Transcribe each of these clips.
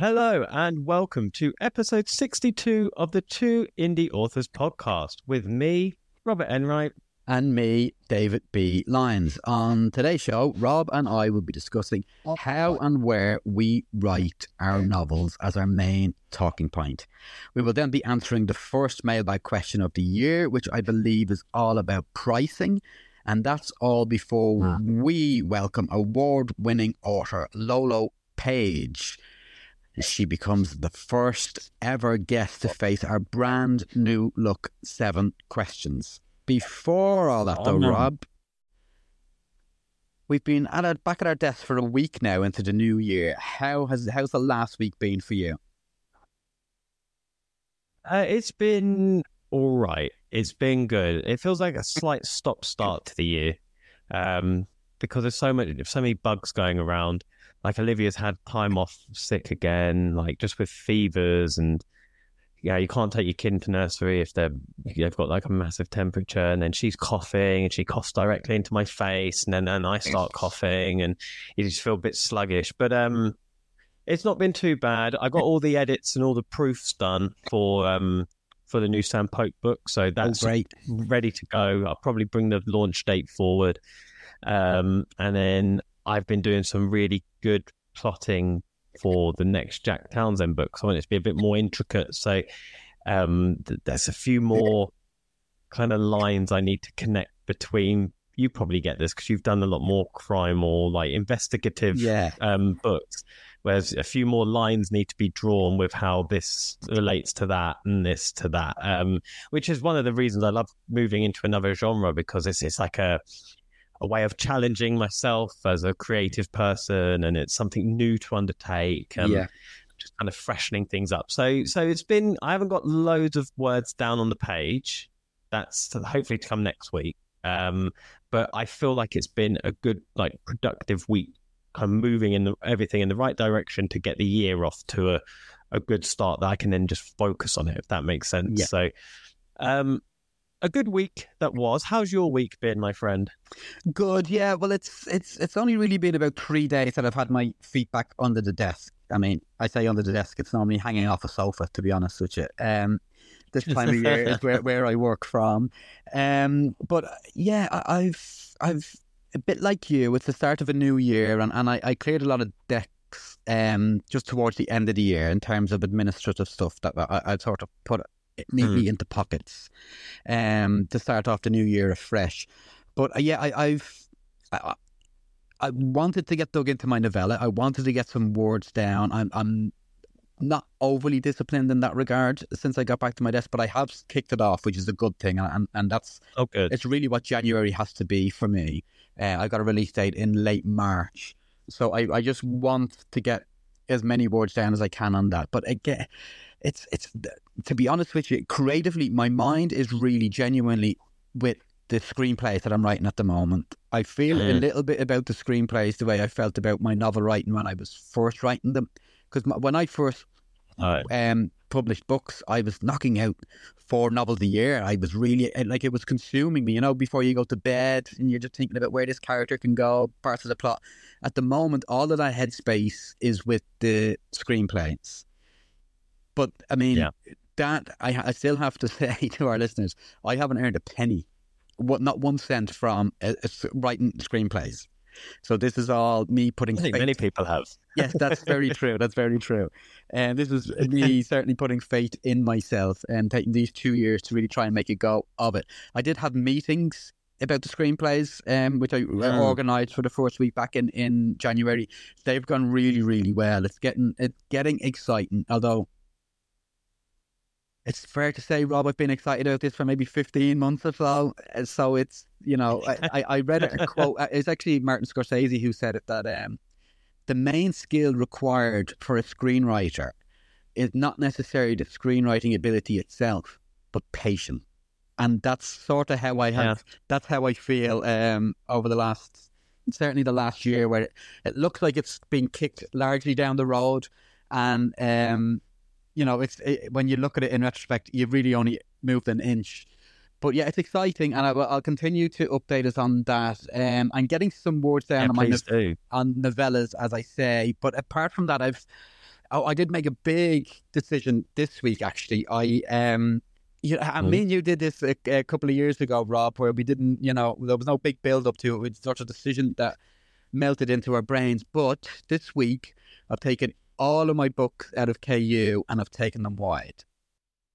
Hello and welcome to episode 62 of the Two Indie Authors podcast with me, Robert Enright. and me, David B. Lyons. On today's show, Rob and I will be discussing how and where we write our novels as our main talking point. We will then be answering the first mailbag question of the year, which I believe is all about pricing. And that's all before ah. we welcome award winning author Lolo Paige. She becomes the first ever guest to face our brand new look seven questions. Before all that, though, Oh, no. Rob, we've been at our, back at our desk for a week now into the new year. How has how's the last week been for you? Uh, it's been all right. It's been good. It feels like a slight stop start to the year um, because there's so much, so many bugs going around. Like Olivia's had time off sick again, like just with fevers and yeah, you can't take your kid into nursery if they're they've got like a massive temperature, and then she's coughing and she coughs directly into my face, and then and I start coughing, and you just feel a bit sluggish. But um, it's not been too bad. I got all the edits and all the proofs done for um for the new Sam Pope book, so that's oh, great. ready to go. I'll probably bring the launch date forward. Um, and then I've been doing some really good plotting for the next Jack Townsend book. So I want it to be a bit more intricate. So um, th- there's a few more kind of lines I need to connect between. You probably get this because you've done a lot more crime or like investigative Yeah. um, books. Whereas a few more lines need to be drawn with how this relates to that and this to that, um, which is one of the reasons I love moving into another genre because it's it's like a a way of challenging myself as a creative person, and it's something new to undertake. Um, yeah. just kind of freshening things up. So so it's been I haven't got loads of words down on the page. That's to- hopefully to come next week. Um, but I feel like it's been a good like productive week, kind of moving in the, everything in the right direction to get the year off to a a good start that I can then just focus on it if that makes sense. Yeah. So. Um, a good week that was. How's your week been, my friend? Good, yeah. Well, it's it's it's only really been about three days that I've had my feet back under the desk. I mean, I say under the desk; it's normally hanging off a sofa. To be honest with you, um, this time of year is where, where I work from. Um, but uh, yeah, I, I've I've a bit like you. It's the start of a new year, and, and I, I cleared a lot of decks um just towards the end of the year in terms of administrative stuff that I, I sort of put neatly into pockets um to start off the new year afresh. But uh, yeah, I, I've I, I wanted to get dug into my novella. I wanted to get some words down. I'm I'm not overly disciplined in that regard since I got back to my desk, but I have kicked it off, which is a good thing, and and, and that's Oh, good. it's really what January has to be for me. Uh, I got a release date in late March, so I, I just want to get as many words down as I can on that. But again, it's it's to be honest with you, creatively, my mind is really genuinely with the screenplays that I'm writing at the moment. I feel a Mm. little bit about the screenplays the way I felt about my novel writing when I was first writing them. Because when I first right. um, published books, I was knocking out four novels a year. I was really uh, like it was consuming me. You know, before you go to bed and you're just thinking about where this character can go, parts of the plot. At the moment, all of that headspace is with the screenplays. But I mean, Yeah. that I, I still have to say to our listeners, I haven't earned a penny, what not one cent from uh, uh, writing screenplays. So this is all me putting I think faith many people have. yes, that's very true. That's very true. And this is me certainly putting faith in myself and taking these two years to really try and make a go of it. I did have meetings about the screenplays, um, which I Mm. organised for the first week back in, in January. They've gone really, really well. It's getting it's getting exciting. Although it's fair to say, Rob, I've been excited about this for maybe fifteen months or so. Uh, So it's you know, I, I, read a quote. uh, It's actually Martin Scorsese who said it that um, the main skill required for a screenwriter is not necessarily the screenwriting ability itself, but patience. and that's sort of how I have. That's how I feel um, over the last, certainly the last year, where it, it looks like it's been kicked largely down the road, and um, you know, it's it, when you look at it in retrospect, you've really only moved an inch. But yeah, it's exciting, and I, will continue to update us on that. Um, I'm getting some words down Yeah, on my no- on novellas, as I say. But apart from that, I've oh, I did make a big decision this week. Actually, I um, you know, I Mhm. mean, you did this a, a couple of years ago, Rob, where we didn't, you know, there was no big build up to it. It's sort of a decision that melted into our brains. But this week, I've taken all of my books out of KU and I've taken them wide.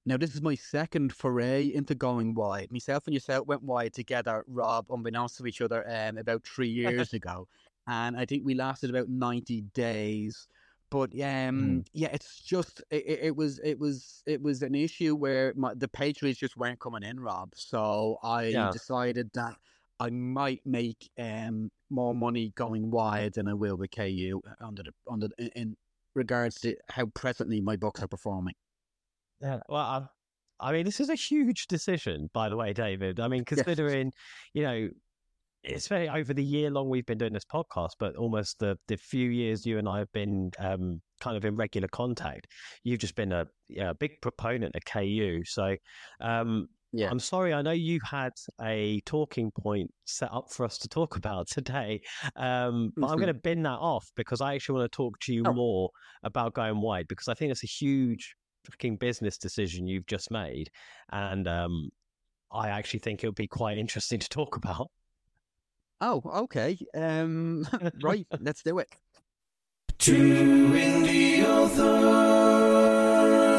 Now, this is my second foray into going wide. Myself and yourself went wide together, Rob, unbeknownst to each other, um, about three years ago. And I think we lasted about 90 days. But um, yeah, it's just it, it was it was it was an issue where my, the page reads just weren't coming in, Rob. So I Yeah. decided that I might make um more money going wide than I will with KU under the under the, in regards to how presently my books are performing. Yeah. Well, I, I mean, this is a huge decision, by the way, David. I mean, considering, you know, it's very over the year long we've been doing this podcast, but almost the the few years you and I have been um, kind of in regular contact, you've just been a, yeah, a big proponent of KU. So, um, Yeah. I'm sorry. I know you had a talking point set up for us to talk about today, um, but I'm Mhm. going to bin that off because I actually want to talk to you Oh. more about going wide because I think it's a huge fucking business decision you've just made, and um, I actually think it would be quite interesting to talk about. Oh, okay. Um, right. Let's do it. Two indie authors.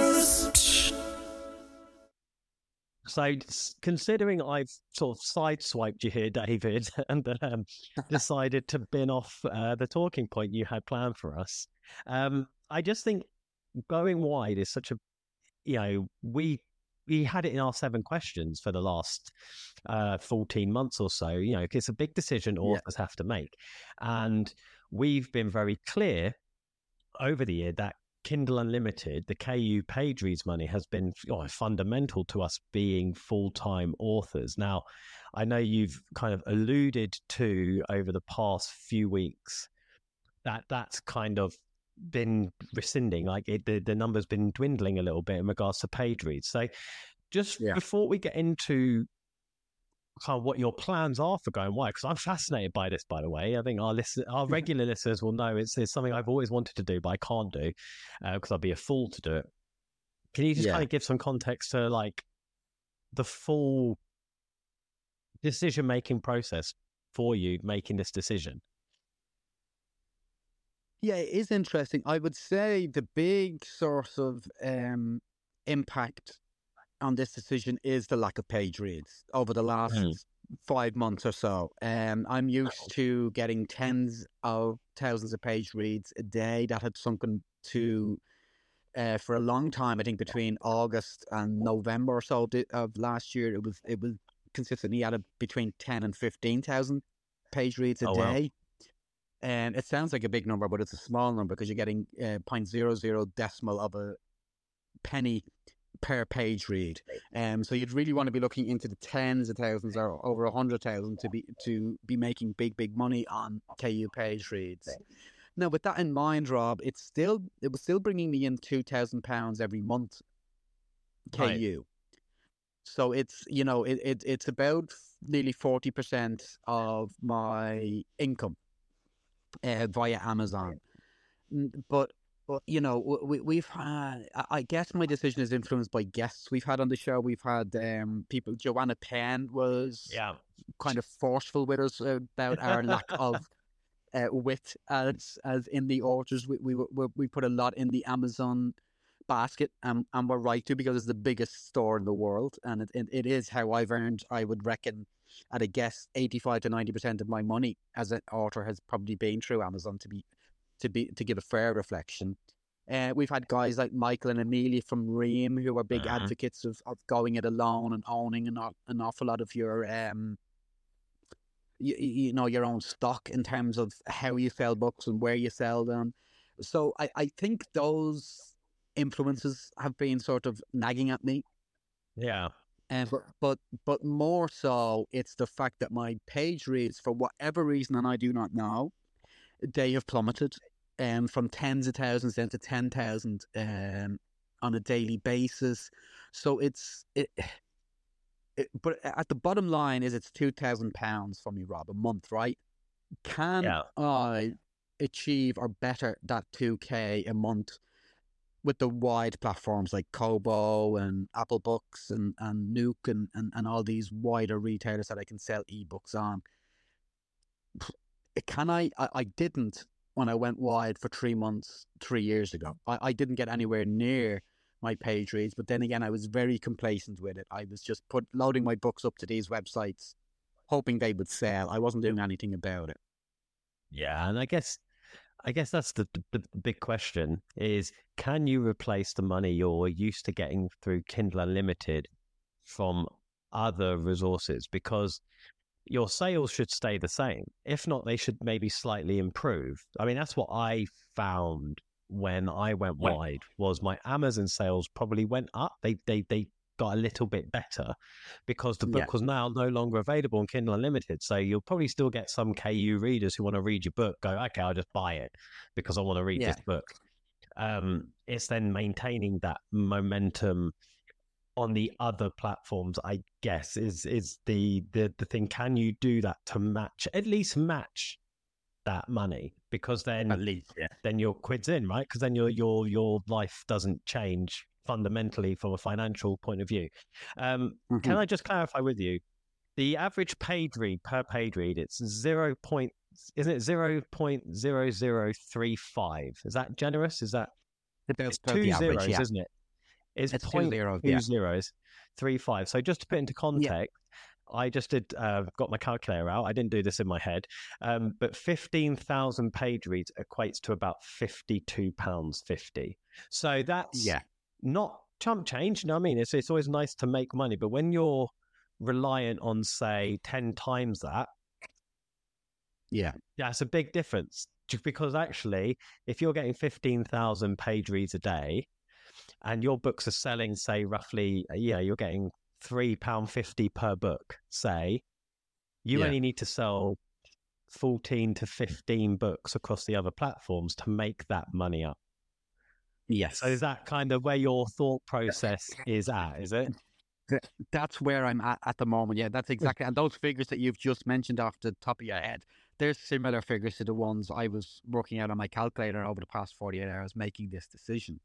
So, considering I've sort of sideswiped you here, David, and um, decided to bin off uh, the talking point you had planned for us, um, I just think going wide is such a, you know, we we had it in our seven questions for the last uh, 14 months or so. You know, it's a big decision Yeah. authors have to make. And we've been very clear over the year that Kindle Unlimited, the KU page reads money, has been oh, fundamental to us being full time authors. Now, I know you've kind of alluded to over the past few weeks that that's kind of been rescinding, like it, the, the number's been dwindling a little bit in regards to page reads. So, just Yeah. before we get into kind of what your plans are for going wide, because I'm fascinated by this, by the way. I think our listen, our regular listeners will know it's, it's something I've always wanted to do, but I can't do because I'd be a fool to do it. Can you just Yeah. kind of give some context to like the full decision making process for you making this decision? Yeah, it is interesting. I would say the big source of um, impact on this decision is the lack of page reads over the last Mm. five months or so. Um, I'm used to getting tens of thousands of page reads a day. That had sunken to uh, for a long time. I think between August and November or so of last year, it was it was consistently at a, between ten and fifteen thousand page reads a Oh, wow. day. And it sounds like a big number, but it's a small number because you're getting uh, 0.00 decimal of a penny per page read. Um, so you'd really want to be looking into the tens of thousands or over a hundred thousand to be to be making big, big money on KU page reads. Now, with that in mind, Rob, it's still it was still bringing me in two thousand pounds every month. KU. Right. So it's you know it, it it's about nearly forty percent of my income uh, via Amazon. But but you know we we've had I- guess my decision is influenced by guests we've had on the show. We've had um people. Joanna Penn was Yeah. kind of forceful with us about our lack of uh, wit as as in the authors. We, we we we put a lot in the Amazon basket, and and we're right to because it's the biggest store in the world, and it it, it is how I've earned. I would reckon. At a guess, eighty-five to ninety percent of my money as an author has probably been through Amazon to be, to be to give a fair reflection. Uh, we've had guys like Michael and Amelia from Ream who are big Mhm. advocates of, of going it alone and owning an, an awful lot of your um, you, you know your own stock in terms of how you sell books and where you sell them. So I, I think those influences have been sort of nagging at me. Yeah. Um, but, but but more so, it's the fact that my page reads, for whatever reason, and I do not know, they have plummeted um, from tens of thousands down to 10,000 um, on a daily basis. So it's, it, it, but at the bottom line is it's £2,000 for me, Rob, a month, right? Can Yeah. I achieve or better that 2K a month with the wide platforms like Kobo and Apple Books and, and Nook and, and, and all these wider retailers that I can sell ebooks on? Can I, I? I didn't when I went wide for three months, three years ago. I, I didn't get anywhere near my page reads, but then again, I was very complacent with it. I was just put loading my books up to these websites, hoping they would sell. I wasn't doing anything about it. Yeah, and I guess I guess that's the, the, the big question is can you replace the money you're used to getting through Kindle Unlimited from other resources because your sales should stay the same. If not, they should maybe slightly improve. I mean, that's what I found when I went wide was my Amazon sales probably went up. They they they got a little bit better because the book Yeah. was now no longer available on Kindle Unlimited. So you'll probably still get some KU readers who want to read your book go, okay, I'll just buy it because I want to read Yeah. this book. Um, it's then maintaining that momentum on the other platforms, I guess, is is the, the the thing. Can you do that to match at least match that money? Because then At least, yeah. then your quid's in, right? Because then your your your life doesn't change fundamentally from a financial point of view. Um, Mm-hmm. Can I just clarify with you? The average page read per page read, it's zero point, isn't it zero point zero zero three five? Is that generous? Is that it's two the average, zeros, yeah. isn't it? It's, It's two point zeros, two yeah. zeros, three five. So just to put into context, I just did uh, got my calculator out. I didn't do this in my head, um, but fifteen thousand page reads equates to about fifty two pounds fifty. So that's Yeah. not chump change. You know what I mean? It's it's always nice to make money, but when you're reliant on say ten times that, Yeah. that's a big difference. Just because actually, if you're getting fifteen thousand page reads a day, and your books are selling, say roughly, uh, yeah, you're getting three pound fifty per book. Say, you Yeah. only need to sell fourteen to fifteen books across the other platforms to make that money up. Yes. So is that kind of where your thought process is at? Is it? That's where I'm at at the moment. Yeah, that's exactly. And those figures that you've just mentioned off the top of your head, they're similar figures to the ones I was working out on my calculator over the past 48 hours making this decision.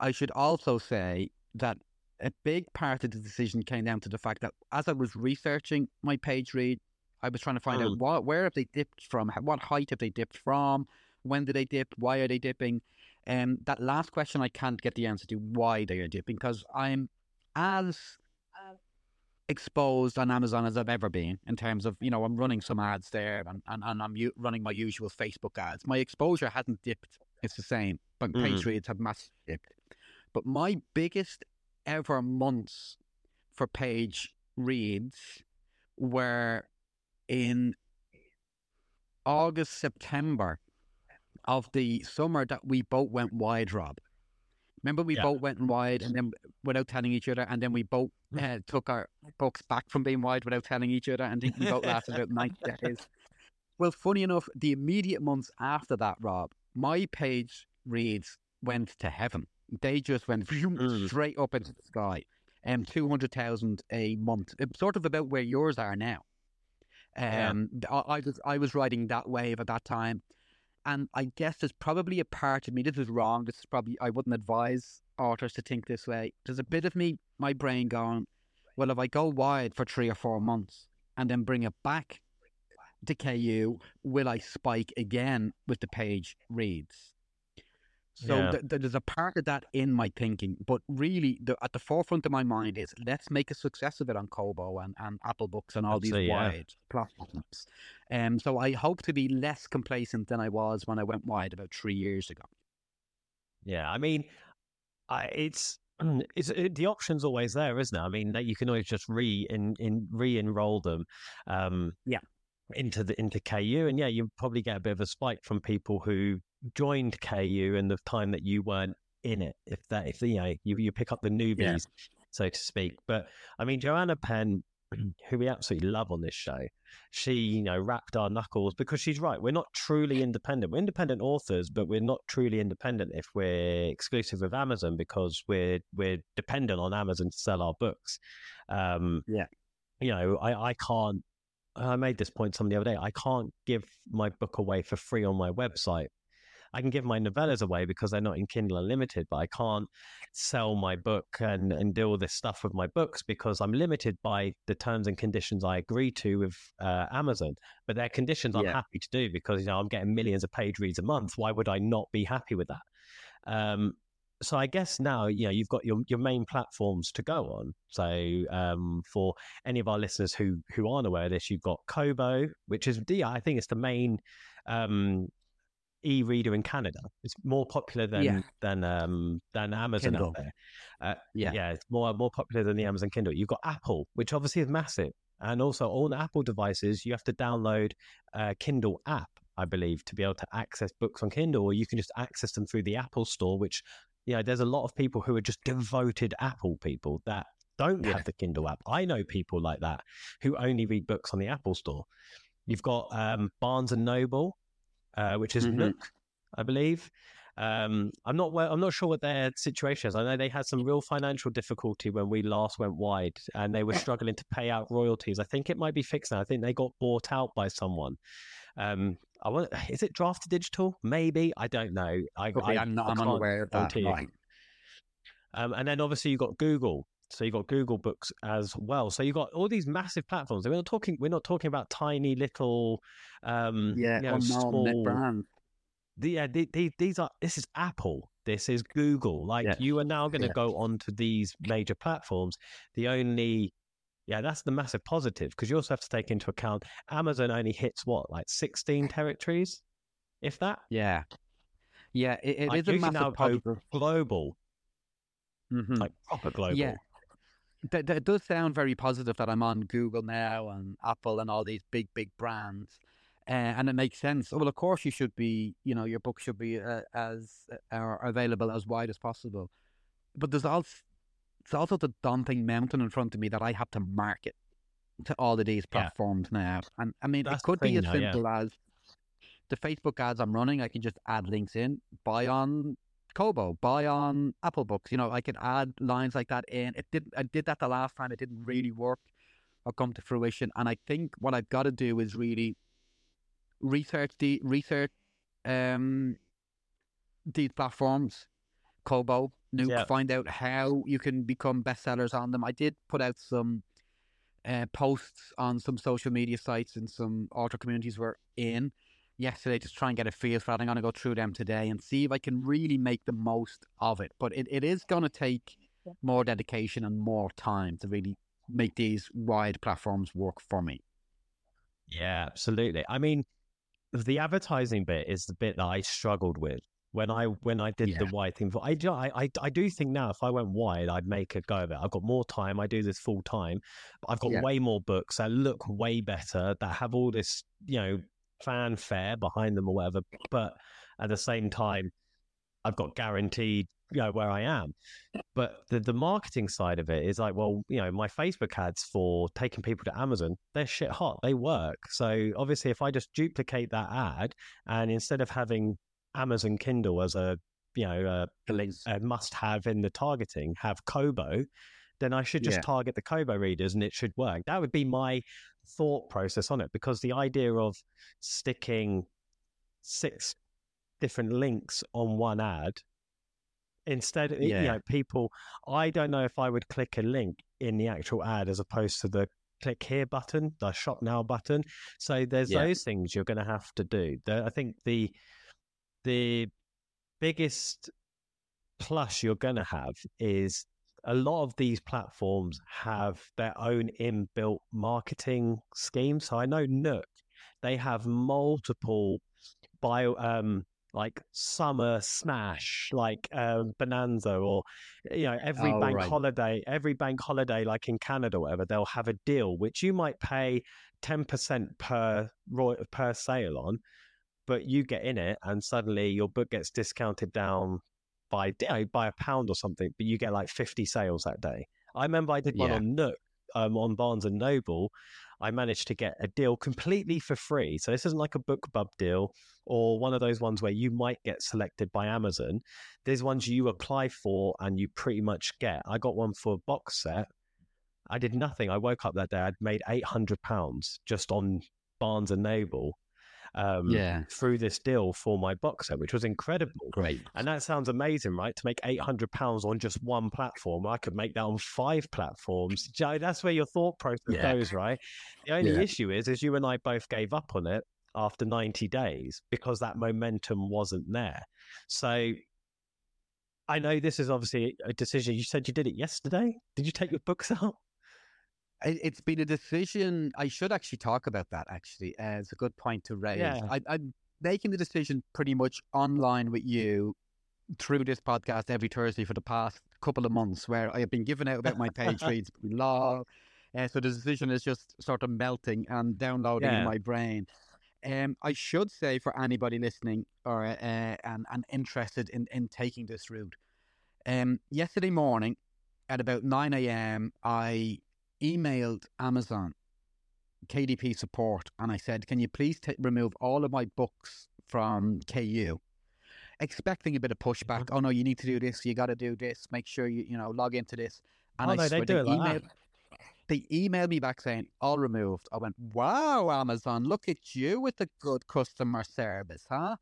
I should also say that a big part of the decision came down to the fact that as I was researching my page read, I was trying to find out mm. what, where have they dipped from, what height have they dipped from, when did they dip, why are they dipping, and that last question I can't get the answer to why they are dipping because I'm as exposed on Amazon as I've ever been in terms of you know I'm running some ads there and, and, and I'm u- running my usual Facebook ads. My exposure hasn't dipped; it's the same, but page reads have massively dipped. But my biggest ever months for page reads were in August, September of the summer that we both went wide, Rob. Remember, we Yeah. both went wide and then without telling each other, and then we both uh, took our books back from being wide without telling each other, and we both lasted about 90 days. Well, funny enough, the immediate months after that, Rob, my page reads went to heaven. They just went Mm. straight up into the sky. Um, 200,000 a month. It's sort of about where yours are now. Yeah. Um, I, I was I was riding that wave at that time, and I guess there's probably a part of me. This is wrong. This is probably I wouldn't advise authors to think this way. There's a bit of me, my brain going, well, if I go wide for three or four months and then bring it back to KU, will I spike again with the page reads? So Yeah. th- th- there's a part of that in my thinking, but really, the, at the forefront of my mind is let's make a success of it on Kobo and, and Apple Books and all these Absolutely, yeah. wide platforms. Um, so I hope to be less complacent than I was when I went wide about three years ago. Yeah, I mean, I, it's it's it, the option's always there, isn't it? I mean, that you can always just re in, in re-enroll them, um, Yeah. Into the into KU, and yeah, you probably get a bit of a spike from people who joined KU in the time that you weren't in it. If that, if you know, you you pick up the newbies. so to speak. But I mean, Joanna Penn, who we absolutely love on this show, she, you know, rapped our knuckles because she's right. We're not truly independent. We're independent authors, but we're not truly independent if we're exclusive with Amazon because we're we're dependent on Amazon to sell our books. Um, Yeah. You know, I, I can't I made this point some the other day. I can't give my book away for free on my website. I can give my novellas away because they're not in Kindle Unlimited, but I can't sell my book and, and do all this stuff with my books because I'm limited by the terms and conditions I agree to with uh, Amazon. But they're conditions I'm happy to do because you know I'm getting millions of page reads a month. Why would I not be happy with that? Um, so I guess now you know you've got your your main platforms to go on. So um, for any of our listeners who who aren't aware of this, you've got Kobo, which is yeah, I think it's the main um, e-reader in Canada. It's more popular than Yeah. than um, than Amazon Kindle. out there. Uh, Yeah. yeah, it's more more popular than the Amazon Kindle. You've got Apple, which obviously is massive, and also on Apple devices, you have to download a Kindle app, I believe, to be able to access books on Kindle, or you can just access them through the Apple Store. Which, you know, there's a lot of people who are just devoted Apple people that don't Yeah. have the Kindle app. I know people like that who only read books on the Apple Store. You've got um, Barnes and Noble, uh, which is Mhm. Nook, I believe. Um, I'm not well, I'm not sure what their situation is. I know they had some real financial difficulty when we last went wide, and they were struggling to pay out royalties. I think it might be fixed now. I think they got bought out by someone. Um, I want. Is it Draft2Digital? Maybe I don't know. I, Okay, I, I'm not. I I'm can't unaware of that. Right. Um, and then obviously you've got Google. So you've got Google Books as well. So you've got all these massive platforms. We're not talking. We're not talking about tiny little, um, Yeah. you know, small. brand. The, yeah, the, the, these are. This is Apple. This is Google. Like Yeah. you are now going to Yeah. go onto these major platforms. The only, yeah, that's the massive positive because you also have to take into account Amazon only hits what like sixteen territories, if that. Yeah. Yeah. It, it Like, is a massive positive. global, Mhm. like proper global. Yeah. That, that does sound very positive that I'm on Google now and Apple and all these big, big brands. Uh, and it makes sense. Well, of course, you should be, you know, your book should be uh, as uh, available as wide as possible. But there's also, it's also the daunting mountain in front of me that I have to market to all of these Yeah. platforms now. And I mean, That's it could be as now, yeah. simple as the Facebook ads I'm running, I can just add links in, buy on Kobo, buy on Apple Books. You know, I could add lines like that in. It did. I did that the last time. It didn't really work or come to fruition. And I think what I've got to do is really research the research um these platforms, Kobo, Nook, Yeah. find out how you can become bestsellers on them. I did put out some uh, posts on some social media sites and some author communities we're in yesterday to try and get a feel for that. I'm going to go through them today and see if I can really make the most of it. But it, it is going to take more dedication and more time to really make these wide platforms work for me. Yeah, absolutely. I mean, the advertising bit is the bit that I struggled with when I when I did the Yeah. wide thing. I, I I I do think now if I went wide, I'd make a go of it. I've got more time. I do this full time. I've got Yeah. way more books that look way better that have all this you know fanfare behind them or whatever. But at the same time, I've got guaranteed you know where I am. But the the marketing side of it is like, well, you know, my Facebook ads for taking people to Amazon, they're shit hot. They work. So obviously, if I just duplicate that ad and instead of having Amazon Kindle as a you know uh, a, a must have in the targeting, have Kobo, then I should just Yeah. target the Kobo readers and it should work. That would be my thought process on it because the idea of sticking six different links on one ad instead of you know people i don't know if i would click a link in the actual ad as opposed to the click here button the shop now button so there's Yeah. those things you're going to have to do the, i think the the biggest plus you're going to have is a lot of these platforms have their own inbuilt marketing schemes so i know nook they have multiple bio um like summer smash like um bonanza or you know every Oh, bank right. holiday every bank holiday like in canada or whatever they'll have a deal which you might pay 10% per per sale on but you get in it and suddenly your book gets discounted down by by a pound or something but you get like 50 sales that day I remember I did one Yeah. on Nook, um, on Barnes and Noble. I managed to get a deal completely for free. So this isn't like a BookBub deal or one of those ones where you might get selected by Amazon. There's ones you apply for and you pretty much get. I got one for a box set. I did nothing. I woke up that day. I'd made eight hundred pounds just on Barnes and Noble. Um, Yeah. through this deal for my boxer, which was incredible. Great. And that sounds amazing, right? To make eight hundred pounds on just one platform, I could make that on five platforms. Do you know, That's where your thought process Yeah. goes, right? The only Yeah. issue is, is you and I both gave up on it after ninety days because that momentum wasn't there. So I know this is obviously a decision. You said you did it yesterday. Did you take your books out? It, it's been a decision. I should actually talk about that. Actually, uh, it's a good point to raise. Yeah. I, I'm making the decision pretty much online with you through this podcast every Thursday for the past couple of months, where I have been giving out about my page reads long. Uh, so the decision is just sort of melting and downloading Yeah. in my brain. Um, I should say for anybody listening or uh, and, and interested in, in taking this route, um, yesterday morning at about 9 a.m., I emailed Amazon KDP support and I said, Can you please ta remove all of my books from KU? Expecting a bit of pushback. Oh, no, you need to do this. You got to do this. Make sure you, you know, log into this. And Oh, I no, they do it like that. they emailed me back saying, All removed. I went, Wow, Amazon, look at you with the good customer service, huh?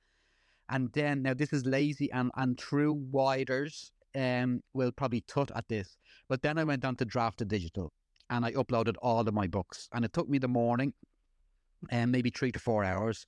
And then, now this is lazy and, and true widers um, will probably tut at this. But then I went on to draft a Digital and I uploaded all of my books. And it took me the morning and maybe three to four hours.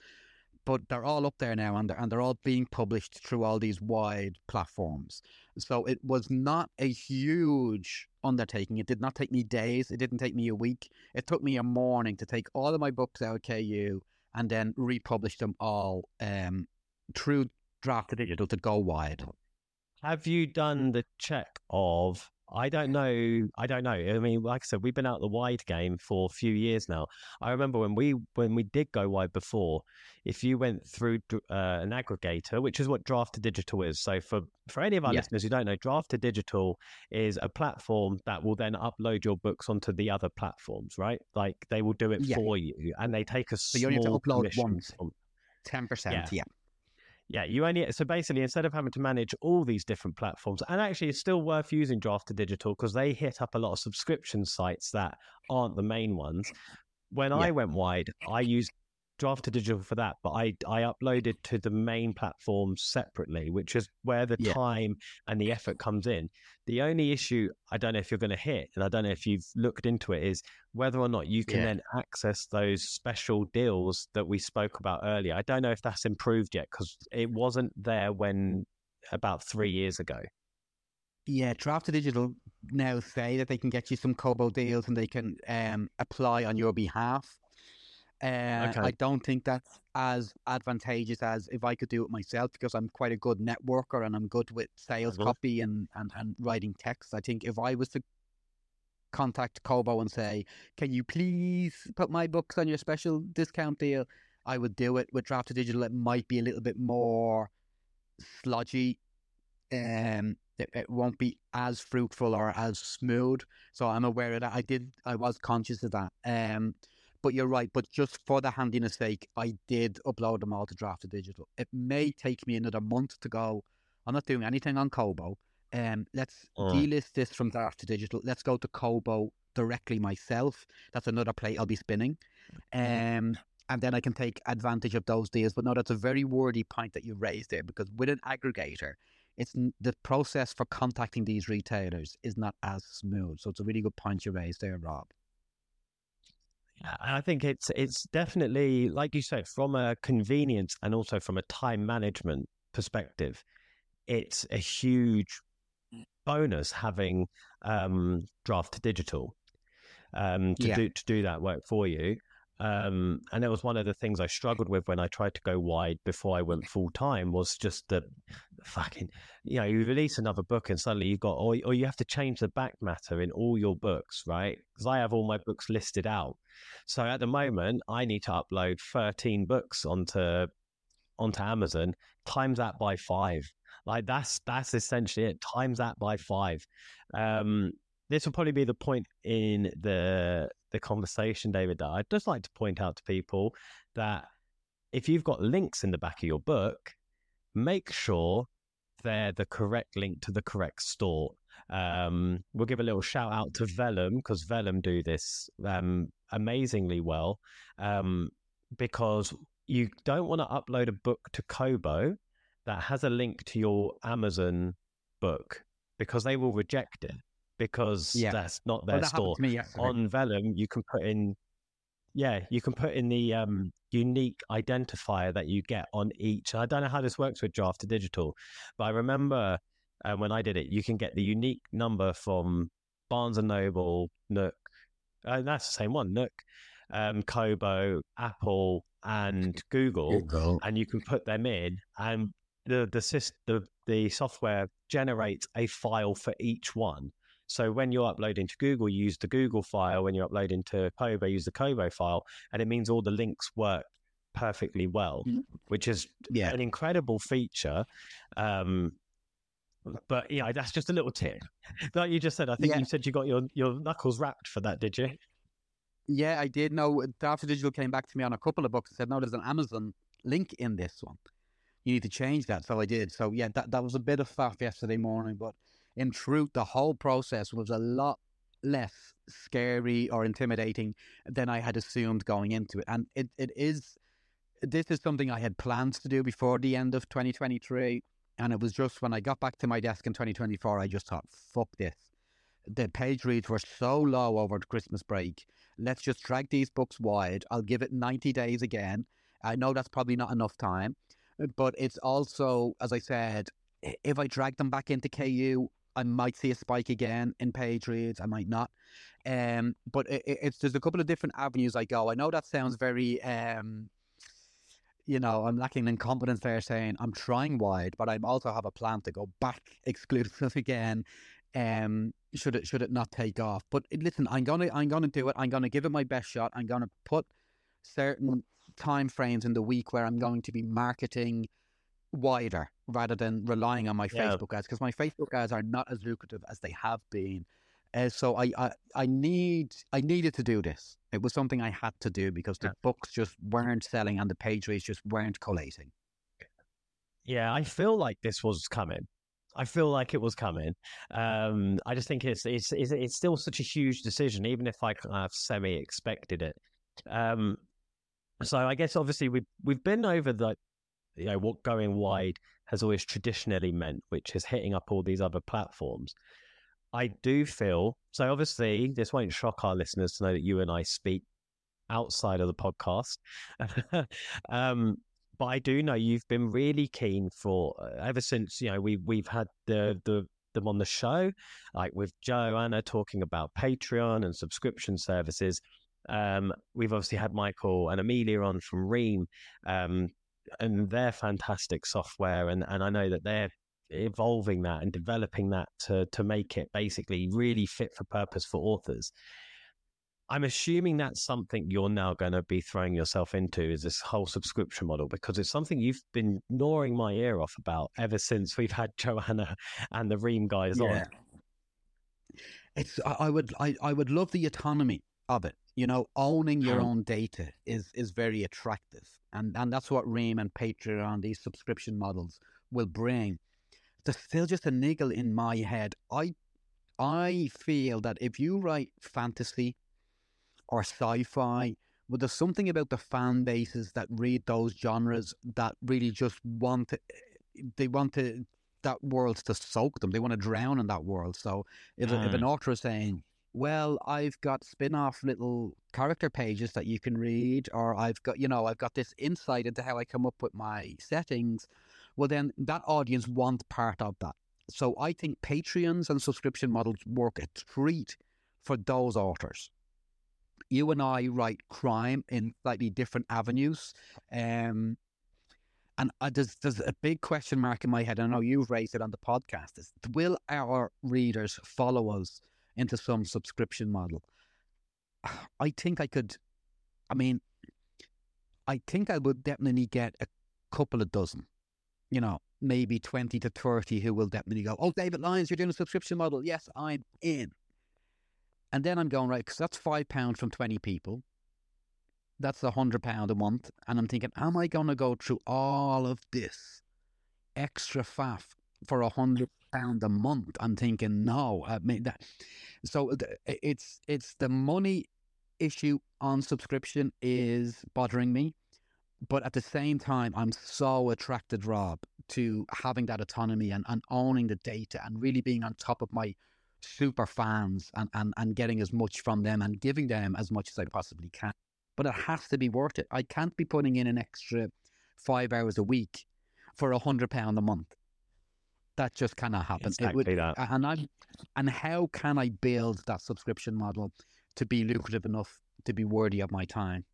But they're all up there now and they're, and they're all being published through all these wide platforms. So it was not a huge undertaking. It did not take me days. It didn't take me a week. It took me a morning to take all of my books out of KU and then republish them all um, through Draft2Digital to go wide. Have you done the check of? I don't know. I don't know. I mean, like I said, we've been out the wide game for a few years now. I remember when we when we did go wide before. If you went through uh, an aggregator, which is what Draft2Digital is. So for for any of our Yeah. listeners who don't know, Draft2Digital is a platform that will then upload your books onto the other platforms. Right? Like they will do it Yeah. for you, and they take a small. you only have to upload once. 10%, Yeah. yeah. Yeah, you only so basically instead of having to manage all these different platforms, and actually it's still worth using Draft2Digital because they hit up a lot of subscription sites that aren't the main ones. When I went wide, I used Draft2Digital for that, but I I uploaded to the main platform separately, which is where the Yeah. time and the effort comes in. The only issue I don't know if you're going to hit, and I don't know if you've looked into it, is whether or not you can Yeah. then access those special deals that we spoke about earlier. I don't know if that's improved yet because it wasn't there when about three years ago. Yeah, Draft2Digital now say that they can get you some Kobo deals and they can um, apply on your behalf. Uh, Okay. I don't think that's as advantageous as if I could do it myself because I'm quite a good networker and I'm good with sales copy and, and, and writing text. I think if I was to contact Kobo and say, can you please put my books on your special discount deal, I would do it. With Draft2Digital, it might be a little bit more sludgy um it, it won't be as fruitful or as smooth so i'm aware of that i did i was conscious of that um but you're right but just for the handiness sake i did upload them all to Draft2Digital it may take me another month to go i'm not doing anything on kobo um let's Mm. delist this from Draft2Digital let's go to kobo directly myself that's another plate i'll be spinning um and then I can take advantage of those deals. But no, that's a very wordy point that you raised there because with an aggregator, it's the process for contacting these retailers is not as smooth. So it's a really good point you raised there, Rob. I think it's it's definitely like you said from a convenience and also from a time management perspective, it's a huge bonus having um, draft digital um, to Yeah. do to do that work for you. Um, and it was one of the things I struggled with when I tried to go wide before I went full time was just the fucking, you know, you release another book and suddenly you've got, or, or you have to change the back matter in all your books, right? Because I have all my books listed out. So at the moment, I need to upload 13 books onto onto Amazon, times that by five. Like that's that's essentially it. Times that by five. Um, this will probably be the point in the the conversation, David, that I'd just like to point out to people that if you've got links in the back of your book, make sure they're the correct link to the correct store. Um, we'll give a little shout out to Vellum because Vellum do this um, amazingly well um, because you don't want to upload a book to Kobo that has a link to your Amazon book because they will reject it because Yeah. that's not their that happened store. me. On Vellum, you can put in, yeah, you can put in the um, unique identifier that you get on each. I don't know how this works with Draft2Digital, but I remember uh, when I did it, you can get the unique number from Barnes and Noble, Nook, uh, that's the same one, Nook, um, Kobo, Apple, and Google Google. and you can put them in and the the sys- the the software generates a file for each one so when you're uploading to google you use the google file when you're uploading to kobo use the kobo file and it means all the links work perfectly well Mhm. which is Yeah. an incredible feature um but yeah that's just a little tip like you just said i think Yeah. you said you got your your knuckles rapped for that did you Yeah, I did. No, After Digital came back to me on a couple of books and said, no, there's an Amazon link in this one. You need to change that. So I did. So yeah, that, that was a bit of faff yesterday morning. But in truth, the whole process was a lot less scary or intimidating than I had assumed going into it. And it, it is, this is something I had planned to do before the end of 2023. And it was just when I got back to my desk in 2024, I just thought, fuck this. The page reads were so low over the Christmas break let's just drag these books wide. I'll give it 90 days again. I know that's probably not enough time, but it's also, as I said, if I drag them back into KU, I might see a spike again in page reads. I might not. Um, but it, it- it's there's a couple of different avenues I go. I know that sounds very, um, you know, I'm lacking in confidence there, saying I'm trying wide, but I also have a plan to go back exclusive again. Um, should it should it not take off? But listen, I'm gonna I'm gonna do it. I'm gonna give it my best shot. I'm gonna put certain time frames in the week where I'm going to be marketing wider rather than relying on my Yeah. Facebook ads because my Facebook ads are not as lucrative as they have been. Uh, so I, I I need I needed to do this. It was something I had to do because the Yeah. books just weren't selling and the page rates just weren't collating. Yeah, I feel like this was coming. I feel like it was coming. Um, I just think it's, it's it's it's still such a huge decision, even if I kind of semi expected it. Um, so I guess obviously we've we've been over the you know what going wide has always traditionally meant, which is hitting up all these other platforms. I do feel so. Obviously, this won't shock our listeners to know that you and I speak outside of the podcast. um, but I do know you've been really keen for uh, ever since you know we we've had the the them on the show, like with Joanna talking about Patreon and subscription services. Um, we've obviously had Michael and Amelia on from Ream, um, and their fantastic software, and and I know that they're evolving that and developing that to to make it basically really fit for purpose for authors. I'm assuming that's something you're now going to be throwing yourself into is this whole subscription model because it's something you've been gnawing my ear off about ever since we've had Joanna and the Ream guys on. It's I, I would I, I would love the autonomy of it. You know, owning your Hmm. own data is is very attractive, and and that's what Ream and Patreon, these subscription models, will bring. There's still just a niggle in my head. I I feel that if you write fantasy or sci-fi, well, there's something about the fan bases that read those genres that really just want to, they want to that world to soak them. They want to drown in that world. So if, a if an author is saying, well, I've got spin-off little character pages that you can read, or I've got, you know, I've got this insight into how I come up with my settings, well, then that audience want part of that. So I think Patreons and subscription models work a treat for those authors. You and I write crime in slightly different avenues. Um, and uh, there's, there's a big question mark in my head. I know you've raised it on the podcast. Is will our readers follow us into some subscription model? I think I could. I mean, I think I would definitely get a couple of dozen. You know, maybe twenty to thirty who will definitely go. Oh, David Lyons, you're doing a subscription model. Yes, I'm in. And then I'm going, right, because that's five pounds from 20 people. That's a hundred pound a month. And I'm thinking, am I going to go through all of this extra faff for a hundred pound a month? I'm thinking, no. I mean, that, so it's, it's the money issue on subscription is bothering me. But at the same time, I'm so attracted, Rob, to having that autonomy and, and owning the data and really being on top of my super fans and, and, and getting as much from them and giving them as much as I possibly can. But it has to be worth it. I can't be putting in an extra five hours a week for a hundred pound a month. That just cannot happen. Exactly that. And I'm and how can I build that subscription model to be lucrative enough to be worthy of my time?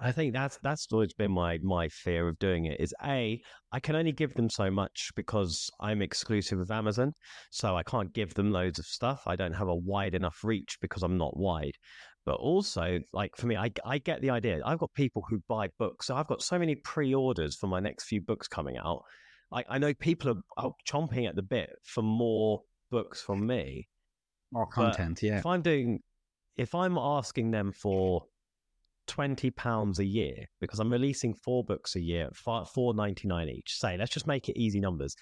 I think that's that's always been my my fear of doing it is a I can only give them so much because I'm exclusive with Amazon, so I can't give them loads of stuff. I don't have a wide enough reach because I'm not wide. But also, like for me, I I get the idea. I've got people who buy books, so I've got so many pre-orders for my next few books coming out. I, I know people are, are chomping at the bit for more books from me. More content, yeah. If I'm doing, if I'm asking them for twenty pounds a year because I'm releasing four books a year, four ninety nine each. Say, let's just make it easy numbers.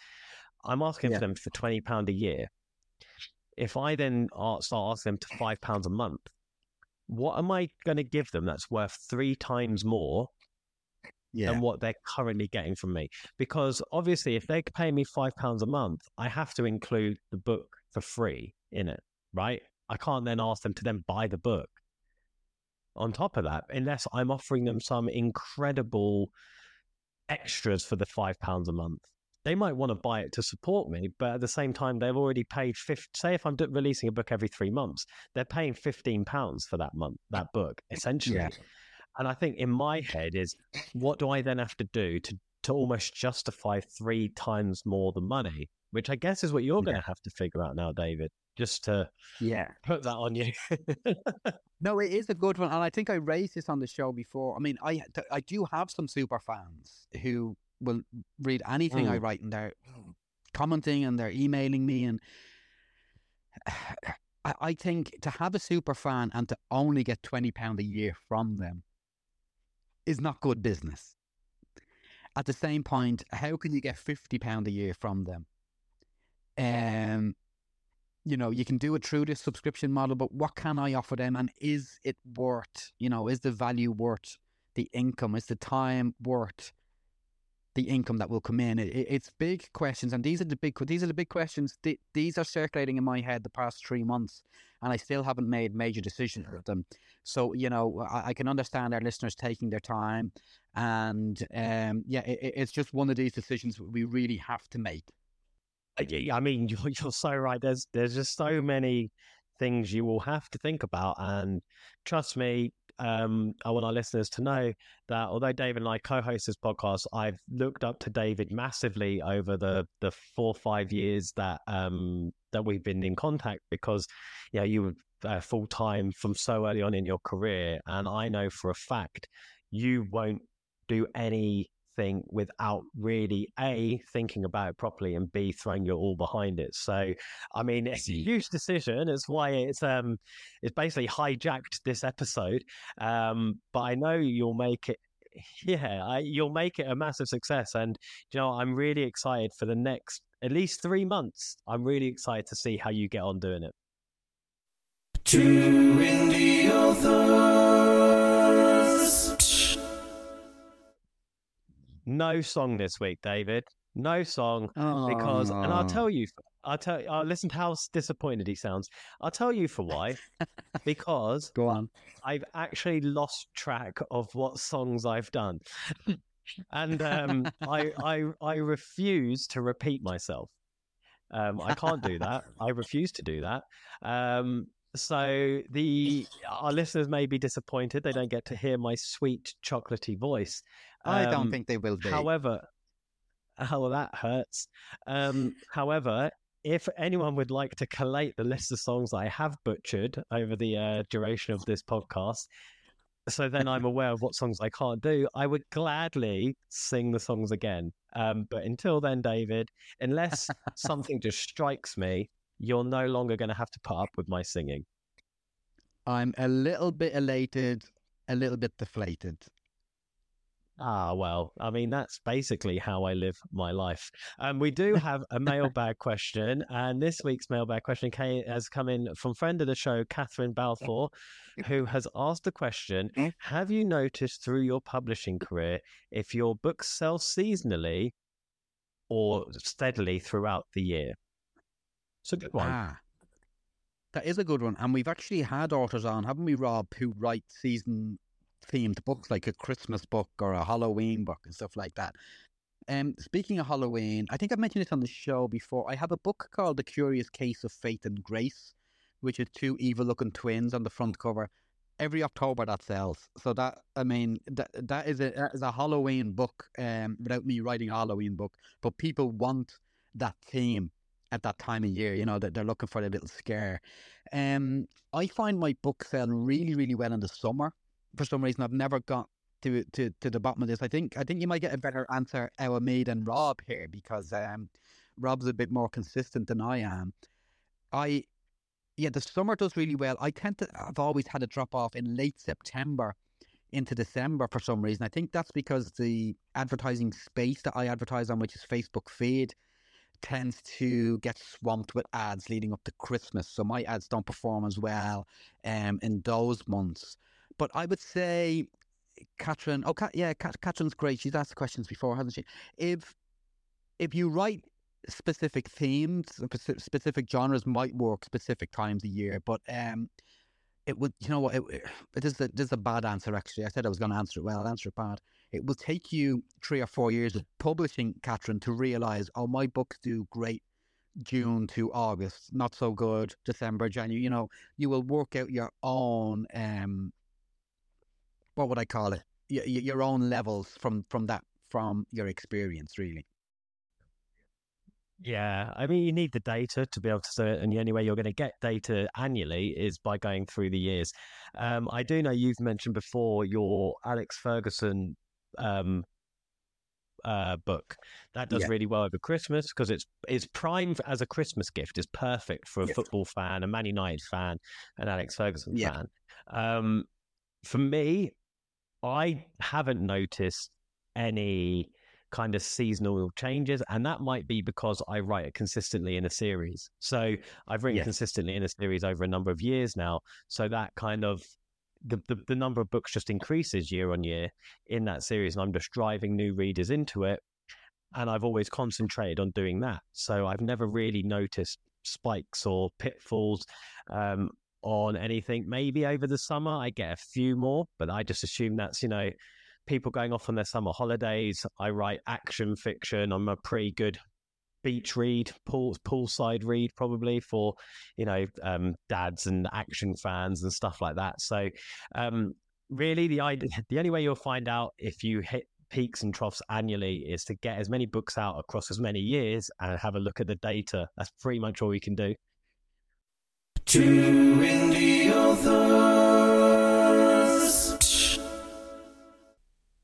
I'm asking Yeah. for them for twenty pound a year. If I then start asking them to five pounds a month, what am I going to give them that's worth three times more Yeah. than what they're currently getting from me. Because obviously, if they pay me five pounds a month, I have to include the book for free in it, right? I can't then ask them to then buy the book on top of that, unless I'm offering them some incredible extras for the five pounds a month. They might want to buy it to support me, but at the same time, they've already paid. 50, say, if I'm releasing a book every three months, they're paying fifteen pounds for that month, that book, essentially. Yeah. And I think in my head is what do I then have to do to to almost justify three times more the money? Which I guess is what you're going to have to figure out now, David. Just to yeah. put that on you. No, it is a good one, and I think I raised this on the show before. I mean, I I do have some super fans who will read anything I Mm. write, and they're commenting and they're emailing me, and I, I think to have a super fan and to only get twenty pound a year from them is not good business. At the same point, how can you get fifty pound a year from them? Um, you know, you can do it through this subscription model, but what can I offer them? And is it worth, you know, is the value worth the income? Is the time worth the income that will come in? It, it- it's big questions, and these are the big these are the big questions. Th- These are circulating in my head the past three months, and I still haven't made major decisions with them. So, you know, I, I can understand our listeners taking their time, and um, yeah, it, it- it's just one of these decisions we really have to make. I mean, you're, you're so right. There's there's just so many things you will have to think about, and trust me, um, I want our listeners to know that although David and I co-host this podcast, I've looked up to David massively over the the four or five years that um that we've been in contact because you know you were uh, full time from so early on in your career, and I know for a fact you won't do anything without really a thinking about it properly and b throwing your all behind it. So i mean it's a huge decision. It's why it's um it's basically hijacked this episode um but i know you'll make it yeah I, you'll make it a massive success and you know i'm really excited for the next at least three months i'm really excited to see how you get on doing it. Two indie authors. No song this week david no song because and I'll tell you I'll tell I'll listen to how disappointed he sounds. I'll tell you for why. because Go on. I've actually lost track of what songs I've done. and um, I, I I refuse to repeat myself. Um, I can't do that. I refuse to do that. Um, so the our listeners may be disappointed they don't get to hear my sweet chocolatey voice. I don't Um, think they will be. However, oh, that hurts. Um, however, if anyone would like to collate the list of songs I have butchered over the uh, duration of this podcast, so then I'm aware of what songs I can't do, I would gladly sing the songs again. Um, but until then, David, unless something just strikes me, you're no longer going to have to put up with my singing. I'm a little bit elated, a little bit deflated. Ah, well, I mean, that's basically how I live my life. Um, we do have a mailbag question, and this week's mailbag question came, has come in from friend of the show, Catherine Balfour, who has asked the question Have you noticed through your publishing career if your books sell seasonally or steadily throughout the year? It's a good one. Ah, that is a good one. And we've actually had authors on, haven't we, Rob, who write season themed books like a Christmas book or a Halloween book and stuff like that. Um, speaking of Halloween, I think I've mentioned it on the show before. I have a book called The Curious Case of Faith and Grace, which is two evil looking twins on the front cover. Every October that sells. So that I mean that that is a that is a Halloween book, um, without me writing a Halloween book. But people want that theme at that time of year, you know, that they're looking for a little scare. Um I find my book sell really, really well in the summer for some reason I've never got to to to the bottom of this. I think I think you might get a better answer out of me than Rob here because um, Rob's a bit more consistent than I am. I yeah, the summer does really well. I tend to I've always had a drop off in late September into December for some reason. I think that's because the advertising space that I advertise on, which is Facebook feed, tends to get swamped with ads leading up to Christmas. So my ads don't perform as well um, in those months. But I would say, Catherine. Oh, yeah, Catherine's great. She's asked questions before, hasn't she? If if you write specific themes, specific genres might work specific times a year, but um, it would. You know what? It, it is a, this is a bad answer. Actually, I said I was going to answer it well. I'll answer it bad. It will take you three or four years of publishing, Catherine, to realize, oh, my books do great June to August, not so good December, January. You know, you will work out your own um what would I call it? Y- your own levels from from that from your experience, really. Yeah, I mean, you need the data to be able to do it, and the only way you're going to get data annually is by going through the years. Um, I do know you've mentioned before your Alex Ferguson um, uh, book that does yeah. really well over Christmas because it's it's prime as a Christmas gift. is perfect for a football fan, a Man United fan, an Alex Ferguson yeah. fan. Um, for me, I haven't noticed any kind of seasonal changes, and that might be because I write it consistently in a series. So I've written consistently in a series over a number of years now. So that kind of the, the, the number of books just increases year on year in that series, and I'm just driving new readers into it. And I've always concentrated on doing that. So I've never really noticed spikes or pitfalls. Um, on anything. Maybe over the summer I get a few more, but I just assume that's, you know, people going off on their summer holidays. I write action fiction. I'm a pretty good beach read, pool poolside read, probably for you know um, dads and action fans and stuff like that. So, um, really, the idea, the only way you'll find out if you hit peaks and troughs annually is to get as many books out across as many years and have a look at the data. That's pretty much all you can do. Two indie authors.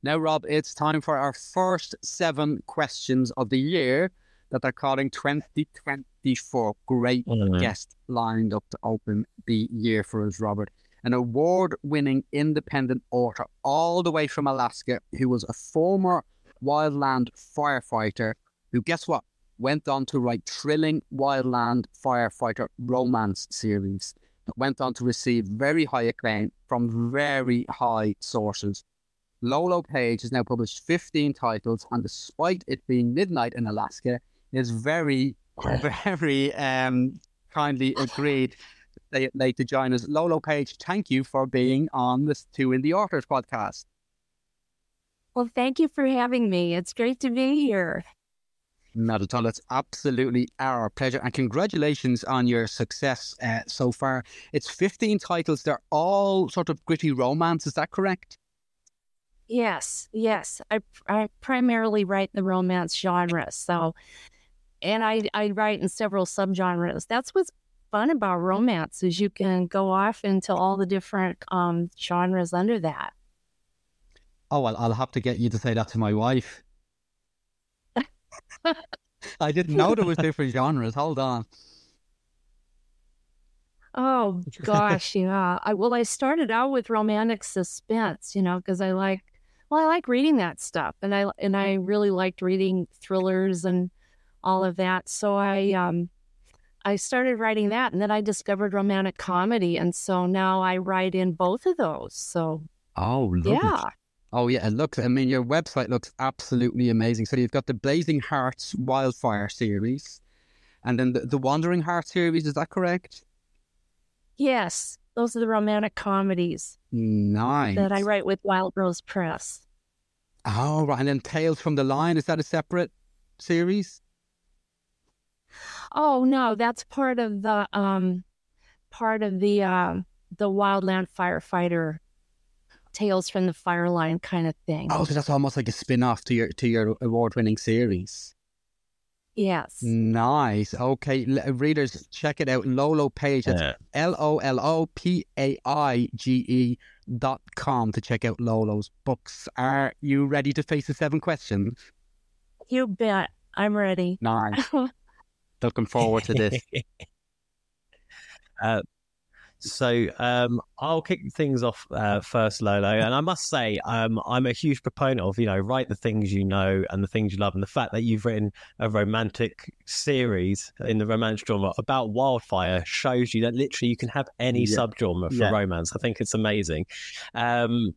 Now, Rob, it's time for our first seven questions of the year that they're calling 2024. Great mm-hmm. guest lined up to open the year for us, Robert. An award winning independent author, all the way from Alaska, who was a former wildland firefighter, who, guess what, went on to write thrilling wildland firefighter romance series that went on to receive very high acclaim from very high sources. Lolo Paige has now published 15 titles, and despite it being midnight in Alaska, is very, very um, kindly agreed they late to join us. Lolo Paige, thank you for being on this Two Indie Authors podcast. Well, thank you for having me. It's great to be here. Not at all. It's absolutely our pleasure. And congratulations on your success uh, so far. It's 15 titles. They're all sort of gritty romance. Is that correct? Yes, yes. I, I primarily write the romance genre. So, and I, I write in several subgenres. That's what's fun about romance is you can go off into all the different um, genres under that. Oh, well, I'll have to get you to say that to my wife. I didn't know there was different genres. Hold on. Oh gosh, yeah. I, well, I started out with romantic suspense, you know, because I like, well, I like reading that stuff, and I and I really liked reading thrillers and all of that. So I um, I started writing that, and then I discovered romantic comedy, and so now I write in both of those. So Oh, lovely. yeah, Oh, yeah. It looks, I mean, your website looks absolutely amazing. So you've got the Blazing Hearts Wildfire series and then the, the Wandering Heart series. Is that correct? yes, those are the romantic comedies Nice. that I write with Wild Rose Press. Oh, right. And then Tales from the Line. Is that a separate series? Oh no, that's part of the um, part of the um, the wildland firefighter tales from the fire line kind of thing. Oh, so that's almost like a spin off to your, to your award winning series. Yes. Nice. Okay, l- readers, check it out. Lolo Paige. That's Yeah. L O L O P A I G E dot com to check out Lolo's books. Are you ready to face the seven questions? You bet. I'm ready. Nice. Looking forward to this. uh, so um, I'll kick things off uh, first, Lolo, and I must say um, I'm a huge proponent of you know write the things you know and the things you love, and the fact that you've written a romantic series in the romance drama about wildfire shows you that literally you can have any Yeah. subgenre for Yeah. romance. I think it's amazing. Um,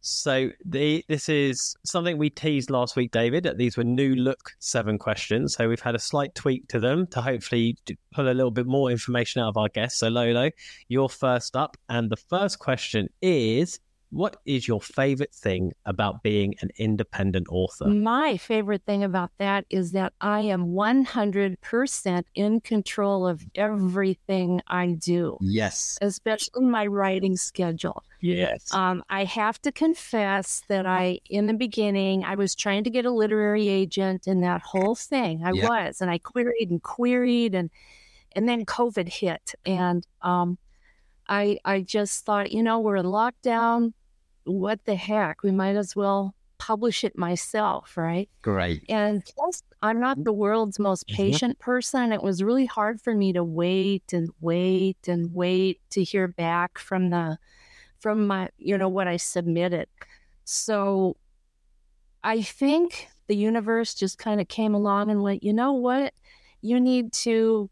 so the, this is something we teased last week, David. that These were new look seven questions. So we've had a slight tweak to them to hopefully pull a little bit more information out of our guests. So Lolo, you're first up. And the first question is what is your favorite thing about being an independent author? My favorite thing about that is that I am 100% in control of everything I do, Yes. especially my writing schedule. Yes. Um, I have to confess that I, in the beginning, I was trying to get a literary agent and that whole thing. I Yeah. was, and I queried and queried, and and then COVID hit, and um, I I just thought, you know, we're in lockdown. What the heck? We might as well publish it myself, right? Great. And plus, I'm not the world's most Mhm. patient person. It was really hard for me to wait and wait and wait to hear back from the from my you know what I submitted. So I think the universe just kind of came along and went, you know what? You need to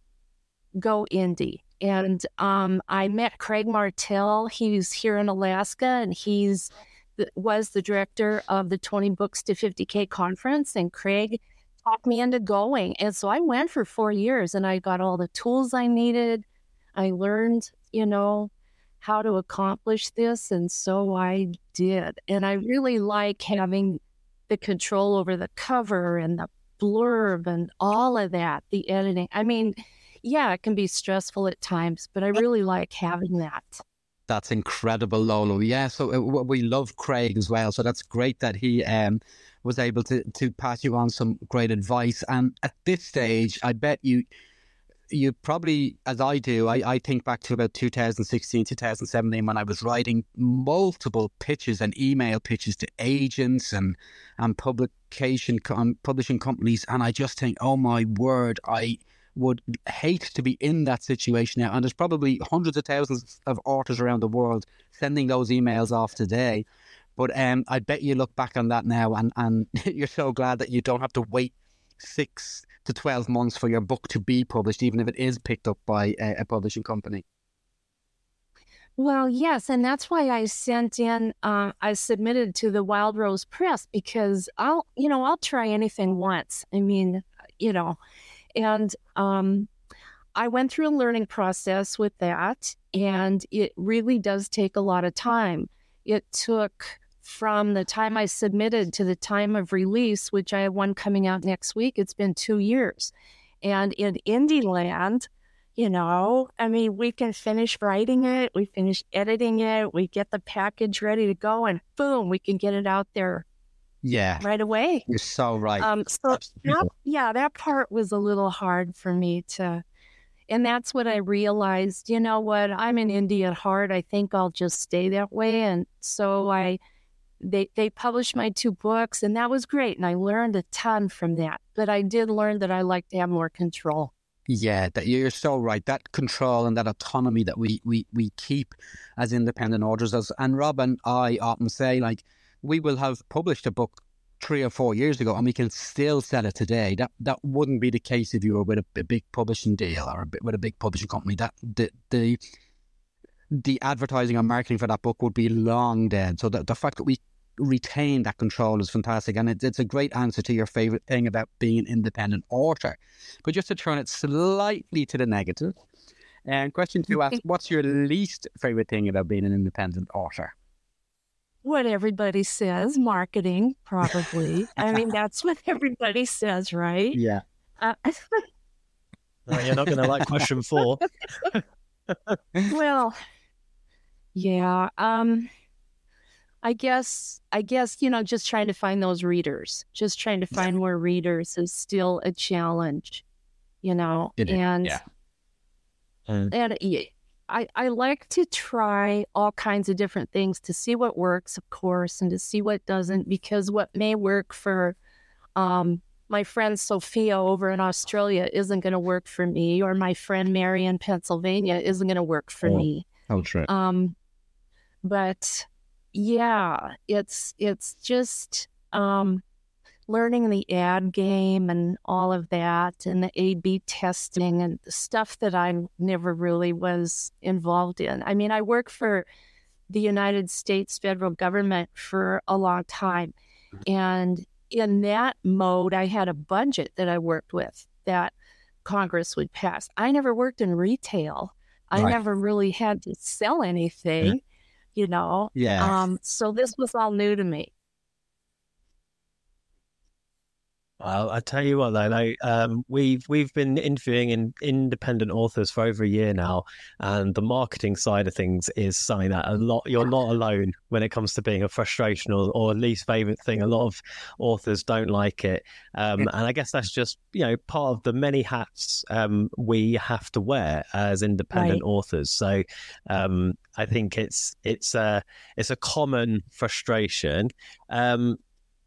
go indie. And um, I met Craig Martell. He's here in Alaska, and he's was the director of the 20 Books to 50K conference. And Craig talked me into going. And so I went for four years and I got all the tools I needed. I learned, you know, how to accomplish this. And so I did. And I really like having the control over the cover and the blurb and all of that, the editing. I mean, yeah, it can be stressful at times, but I really like having that. That's incredible, Lolo. Yeah, so uh, we love Craig as well. So that's great that he um, was able to to pass you on some great advice. And at this stage, I bet you you probably, as I do, I, I think back to about 2016, 2017 when I was writing multiple pitches and email pitches to agents and and publication publishing companies, and I just think, oh my word, I would hate to be in that situation now. And there's probably hundreds of thousands of authors around the world sending those emails off today. But um, I bet you look back on that now and, and you're so glad that you don't have to wait six to 12 months for your book to be published, even if it is picked up by a, a publishing company. Well, yes, and that's why I sent in. Uh, I submitted to the Wild Rose Press because I'll, you know, I'll try anything once. I mean, you know, and um, I went through a learning process with that, and it really does take a lot of time. It took from the time I submitted to the time of release, which I have one coming out next week. It's been two years, and in Indie Land you know, I mean, we can finish writing it, we finish editing it, we get the package ready to go, and boom, we can get it out there Yeah, right away. you're so right. Um, so that, yeah, that part was a little hard for me to, and that's what I realized. You know what? I'm an indie at heart. I think I'll just stay that way, and so I. They they published my two books, and that was great, and I learned a ton from that. But I did learn that I like to have more control. Yeah, that you're so right. That control and that autonomy that we we we keep as independent authors, as and Rob and I often say, like we will have published a book three or four years ago, and we can still sell it today. That that wouldn't be the case if you were with a, a big publishing deal or a, with a big publishing company. That the the the advertising and marketing for that book would be long dead. So the, the fact that we retain that control is fantastic, and it, it's a great answer to your favorite thing about being an independent author. But just to turn it slightly to the negative, and question two asks, what's your least favorite thing about being an independent author? What everybody says, marketing, probably. I mean, that's what everybody says, right? Yeah. Uh, No, you're not going to like question four. well, yeah. Um, I guess, I guess, you know, just trying to find those readers, just trying to find more readers is still a challenge, you know, It is, and, yeah. Mm. and y- I, I like to try all kinds of different things to see what works, of course, and to see what doesn't, because what may work for, um, my friend Sophia over in Australia isn't going to work for me, or my friend Mary in Pennsylvania isn't going to work for Oh. me. Oh, true. Um, but yeah, it's it's just um, learning the ad game and all of that, and the A/B testing and stuff that I never really was involved in. I mean, I work for the United States federal government for a long time, and in that mode, I had a budget that I worked with that Congress would pass. I never worked in retail. I Right. never really had to sell anything, you know. Yeah. Um, so this was all new to me. Well, I tell you what, though, though um, we've we've been interviewing in independent authors for over a year now, and the marketing side of things is something that a lot you're not alone when it comes to being a frustration or, or least favorite thing. A lot of authors don't like it, um, and I guess that's just you know part of the many hats um, we have to wear as independent Right. authors. So um, I think it's it's a it's a common frustration. Um,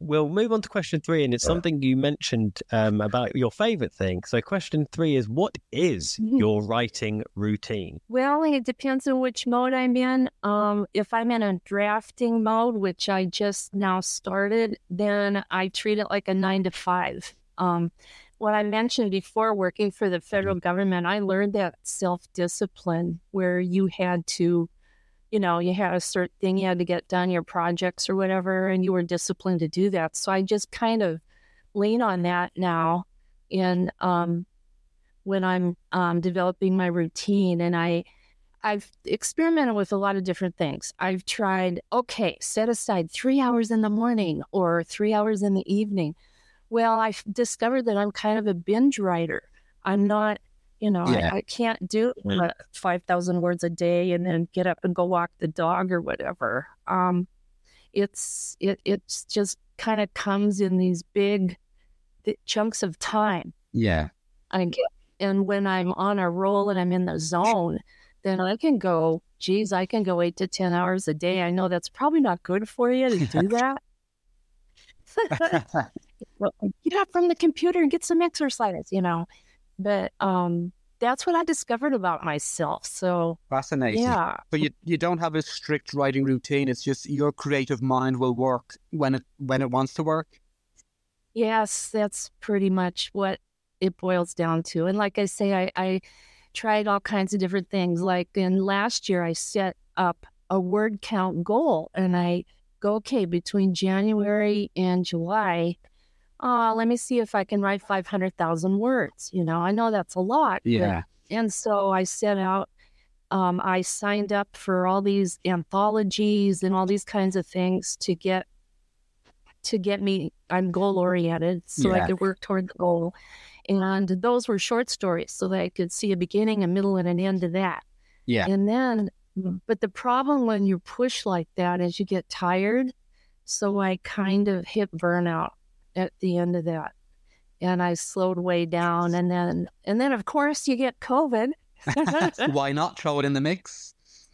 we'll move on to question three, and it's something you mentioned um, about your favorite thing. So, question three is what is Mhm. your writing routine? Well, it depends on which mode I'm in. Um, if I'm in a drafting mode, which I just now started, then I treat it like a nine to five. Um, what I mentioned before, working for the federal government, I learned that self discipline where you had to, you know, you had a certain thing you had to get done, your projects or whatever, and you were disciplined to do that. So I just kind of lean on that now in um, when I'm um, developing my routine, and I I've experimented with a lot of different things. I've tried, okay, set aside three hours in the morning or three hours in the evening. Well, I've discovered that I'm kind of a binge writer. I'm not, you know, Yeah. I, I can't do uh, 5,000 words a day and then get up and go walk the dog or whatever. Um, it's, it, it's just kind of comes in these big th- chunks of time. yeah. I get, and when I'm on a roll and I'm in the zone, then I can go, geez, I can go eight to 10 hours a day. I know that's probably not good for you to do that. well, get up from the computer and get some exercise, you know. But um, that's what I discovered about myself. So, Fascinating. yeah. But you you don't have a strict writing routine. It's just your creative mind will work when it when it wants to work. Yes, that's pretty much what it boils down to. And like I say, I, I tried all kinds of different things. Like in last year, I set up a word count goal and I go, okay, between January and July, uh, let me see if I can write 500,000 words. You know, I know that's a lot. but- and so I set out, um, I signed up for all these anthologies and all these kinds of things to get to get me I'm goal oriented so Yeah. I could work toward the goal. And those were short stories so that I could see a beginning, a middle, and an end to that. yeah. And then but the problem when you push like that is you get tired. So I kind of hit burnout at the end of that. And I slowed way down and then and then of course you get COVID. Why not throw it in the mix?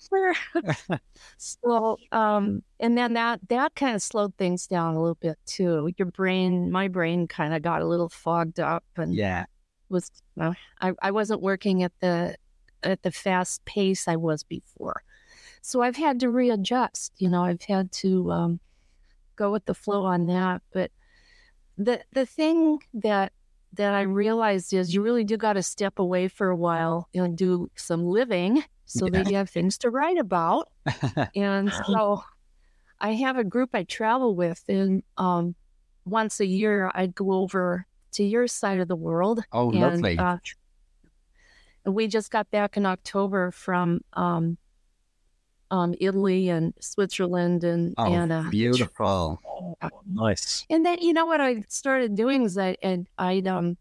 so um and then that that kind of slowed things down a little bit too. Your brain my brain kind of got a little fogged up and Yeah. was I, I wasn't working at the at the fast pace I was before. So I've had to readjust. You know, I've had to um, go with the flow on that. But the the thing that that I realized is you really do got to step away for a while and do some living so Yeah. that you have things to write about. And so I have a group I travel with, and um, once a year I'd go over to your side of the world. oh, and, lovely. uh, we just got back in October from um, um, Italy and Switzerland and oh, and uh, beautiful. Nice. and then you know what I started doing is I and I'd um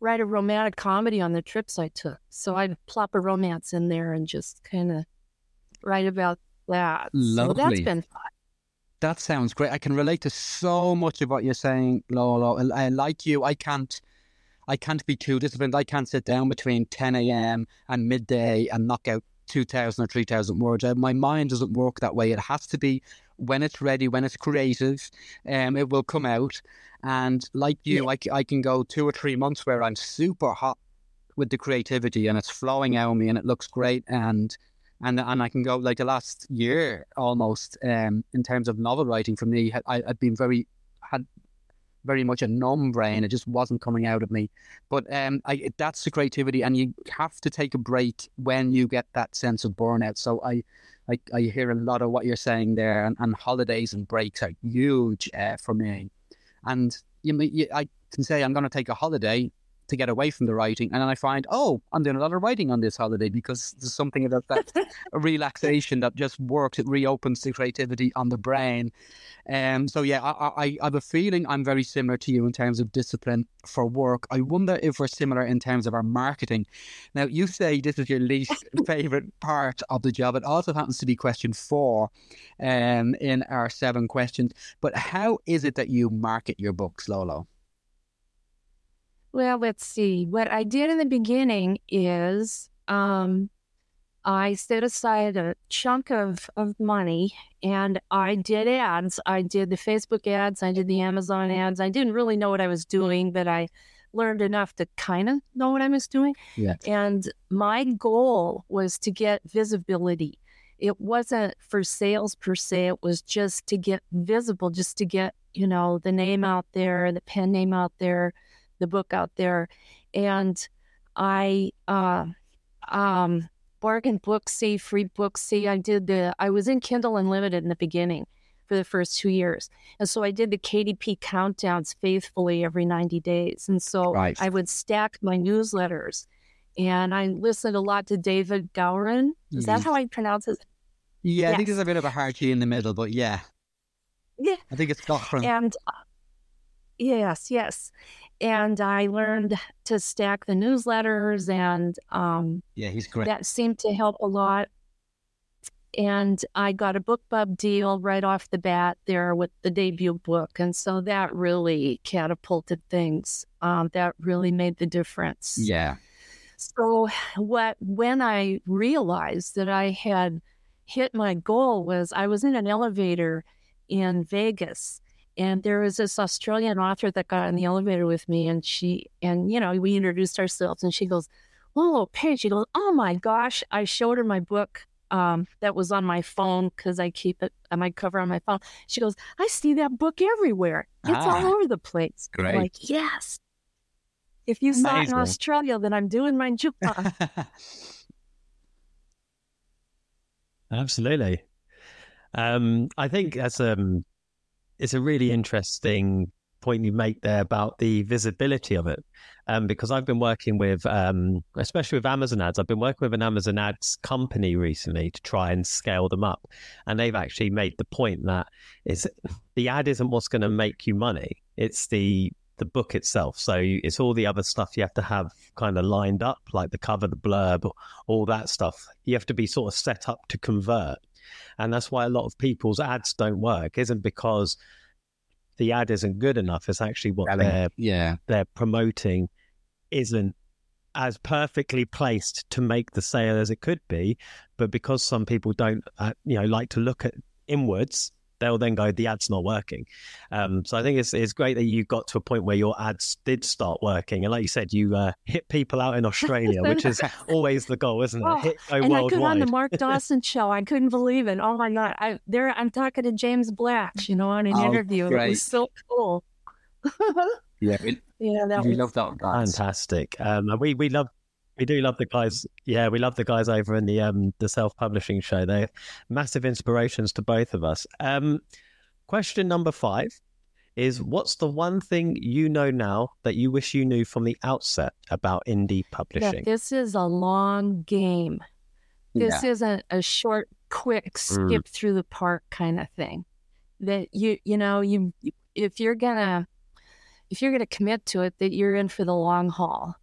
write a romantic comedy on the trips I took. So I'd plop a romance in there and just kind of write about that. So that's Lovely. been fun. That sounds great. I can relate to so much of what you're saying, Lolo. I, I like you. I can't. I can't be too disciplined. I can't sit down between 10 a.m. and midday and knock out 2,000 or 3,000 words. Uh, My mind doesn't work that way. It has to be when it's ready, when it's creative, um, it will come out. And like you, I I can go two or three months where I'm super hot with the creativity and it's flowing out of me and it looks great. And and and I can go like the last year almost um, in terms of novel writing for me. I, I'd been very had very much a numb brain. It just wasn't coming out of me. But um, I, that's the creativity, and you have to take a break when you get that sense of burnout. So I, I, I hear a lot of what you're saying there, and, and holidays and breaks are huge uh, for me. And you, you, I can say I'm going to take a holiday to get away from the writing, and then I find, oh, I'm doing a lot of writing on this holiday because there's something about that relaxation that just works. It reopens the creativity on the brain. Um, so yeah, I, I, I have a feeling I'm very similar to you in terms of discipline for work. I wonder if we're similar in terms of our marketing. Now, you say this is your least favorite part of the job. It also happens to be question four um, in our seven questions. But how is it that you market your books, Lolo? Well, let's see. What I did in the beginning is um, I set aside a chunk of, of money and I did ads. I did the Facebook ads, I did the Amazon ads. I didn't really know what I was doing, but I learned enough to kind of know what I was doing. Yeah. And my goal was to get visibility. It wasn't for sales per se, it was just to get visible, just to get, you know, the name out there, the pen name out there the book out there and i uh um bargain booksy free booksy i did the i was in kindle unlimited in the beginning for the first two years and so i did the kdp countdowns faithfully every 90 days and so Right. i would stack my newsletters and i listened a lot to david Gaughran is that Mhm. how i pronounce his Yeah, I think there's a bit of a hard G in the middle, but yeah. Yeah. I think it's Cochran. And uh, yes, yes. And I learned to stack the newsletters, and um, yeah, he's great. that seemed to help a lot. And I got a BookBub deal right off the bat there with the debut book. And so that really catapulted things. Um, that really made the difference. Yeah. So what when I realized that I had hit my goal was I was in an elevator in Vegas and there was this Australian author that got in the elevator with me and she and you know we introduced ourselves and she goes, "Oh, Paige," she goes, "Oh my gosh!" I showed her my book um, that was on my phone because I keep it on my cover on my phone. She goes, "I see that book everywhere. It's Ah. all over the place." I'm Great. like, yes. If you saw it in Australia, then I'm doing my job. Absolutely. Um, I think that's um, it's a really interesting point you make there about the visibility of it. Um, because I've been working with, um, especially with Amazon ads, I've been working with an Amazon ads company recently to try and scale them up, and they've actually made the point that it's the ad isn't what's going to make you money; it's the the book itself. So it's all the other stuff you have to have kind of lined up, like the cover, the blurb, all that stuff. You have to be sort of set up to convert. And that's why a lot of people's ads don't work, isn't because the ad isn't good enough. It's actually what they're yeah. they're promoting isn't as perfectly placed to make the sale as it could be. But because some people don't, uh, you know, like to look at inwards, they'll then go, the ad's not working. Um, so I think it's it's great that you got to a point where your ads did start working, and like you said, you uh, hit people out in Australia, which is always the goal, isn't it? Oh, hit go and I worldwide. got on the Mark Dawson show. I couldn't believe it. Oh my god! I there I'm talking to James Blatch, you know, on an Oh, interview. It was so cool. Yeah, we, yeah, that we was love that. guys. Fantastic. Um, and we we love we do love the guys. Yeah, we love the guys over in the um the self publishing show. They're massive inspirations to both of us. Um, question number five is: What's the one thing you know now that you wish you knew from the outset about indie publishing? this is a long game. This isn't a short, quick Mm. skip through the park kind of thing. That you you know you if you're gonna if you're gonna commit to it, that you're in for the long haul.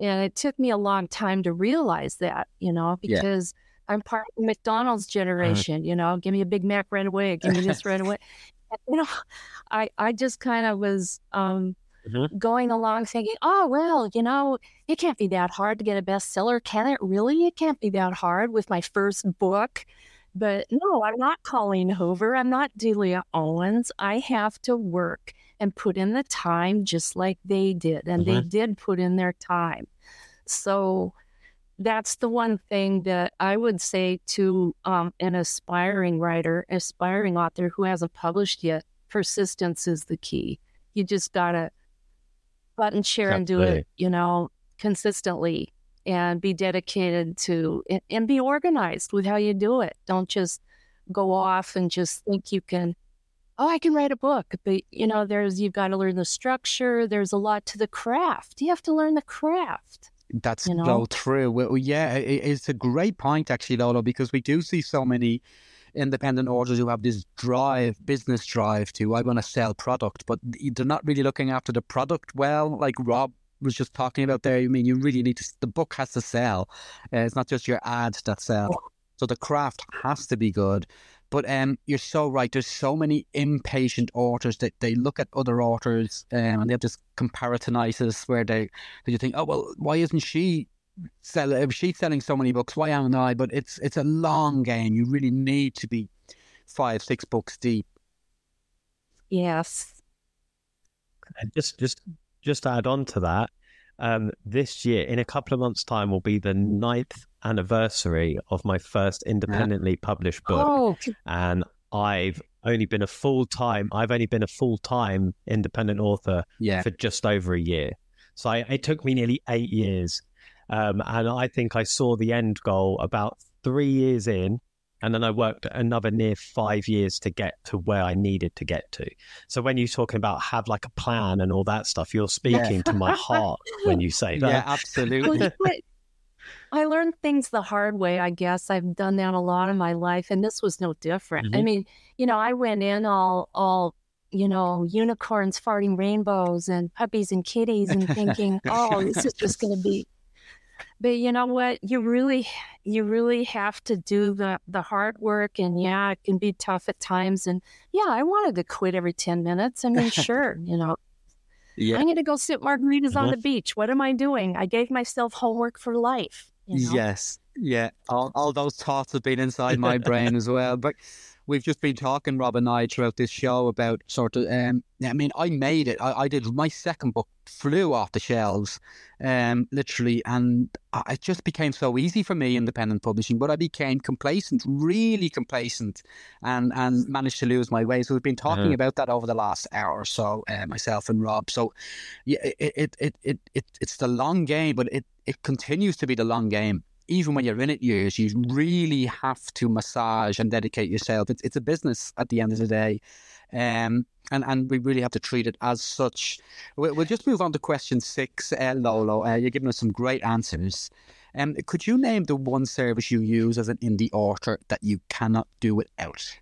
And it took me a long time to realize that, you know, Yeah. because I'm part of the McDonald's generation. You know, give me a Big Mac right away, give me this right away. You know, I I just kind of was um, Mhm. going along thinking, oh well, you know, it can't be that hard to get a bestseller, can it? Really, it can't be that hard with my first book. But no, I'm not Colleen Hoover. I'm not Delia Owens. I have to work and put in the time just like they did. And they did put in their time. So that's the one thing that I would say to um, an aspiring writer, aspiring author who hasn't published yet persistence is the key. You just got to button share and do it, you know, consistently and be dedicated to and, and be organized with how you do it. Don't just go off and just think you can oh i can write a book but you know there's you've got to learn the structure there's a lot to the craft you have to learn the craft That's you know? so true. Well, yeah, it, it's a great point actually, Lolo, because we do see so many independent authors who have this drive, business drive to I want to sell product, but they're not really looking after the product well. Like Rob was just talking about there. I mean, you really need to. The book has to sell. Uh, it's not just your ad that sells. So the craft has to be good. But um, you're so right. There's so many impatient authors that they look at other authors um, and they have this comparisonitis where they they just think, oh well, why isn't she selling? If she's selling so many books, why aren't I? But it's it's a long game. You really need to be five, six books deep. yes And just just just add on to that, um, this year in a couple of months' time will be the ninth anniversary of my first independently published book. oh and I've only been a full time. I've only been a full time independent author Yeah, for just over a year. So I, it took me nearly eight years, um, and I think I saw the end goal about three years in, and then I worked another near five years to get to where I needed to get to. So when you're talking about have like a plan and all that stuff, you're speaking to my heart when you say that. yeah, Well, absolutely. I learned things the hard way, I guess. I've done that a lot in my life, and this was no different. I Mhm. mean, you know, I went in all, all, you know, unicorns farting rainbows and puppies and kitties and thinking, oh, this is just going to be. But you know what? You really, you really have to do the the hard work, and yeah, it can be tough at times. And yeah, I wanted to quit every ten minutes. I mean, sure, you know, Yeah, I'm going to go sit margaritas on Mhm. the beach. What am I doing? I gave myself homework for life. You know? Yes, yeah. All, all those thoughts have been inside my brain as well. But we've just been talking, Rob and I, throughout this show about sort of. Um, I mean, I made it. I, I did. My second book flew off the shelves, um, literally, and I- it just became so easy for me, independent publishing. But I became complacent, really complacent, and and managed to lose my way. So we've been talking Mhm. about that over the last hour or so, uh, myself and Rob. So yeah, it it, it it it it's the long game, but it it continues to be the long game. Even when you're in it years, you really have to massage and dedicate yourself. It's it's a business at the end of the day, um, and and we really have to treat it as such. We'll, we'll just move on to question six, uh, Lolo. Uh, you're giving us some great answers. Um, could you name the one service you use as an indie author that you cannot do without?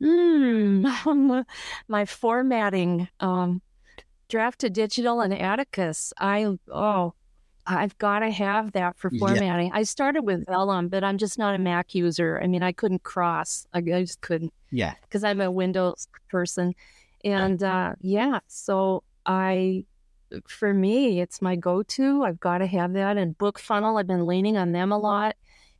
Mm, my formatting, um, Draft2Digital and Atticus. I oh, I've got to have that for Yeah. formatting. I started with Vellum, but I'm just not a Mac user. I mean, I couldn't cross. I, I just couldn't Yeah, because I'm a Windows person, and uh, yeah, so I. For me, it's my go-to. I've got to have that. And Book Funnel, I've been leaning on them a lot.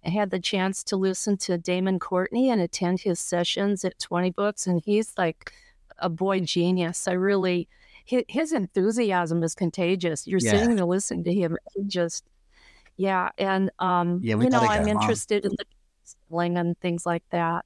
I had the chance to listen to Damon Courtney and attend his sessions at 20 Books, and he's like a boy genius. I really, his, his enthusiasm is contagious. You're Yeah. sitting to listening to him. He just, yeah. And, um, Yeah, you know, I'm him on. interested in the and things like that.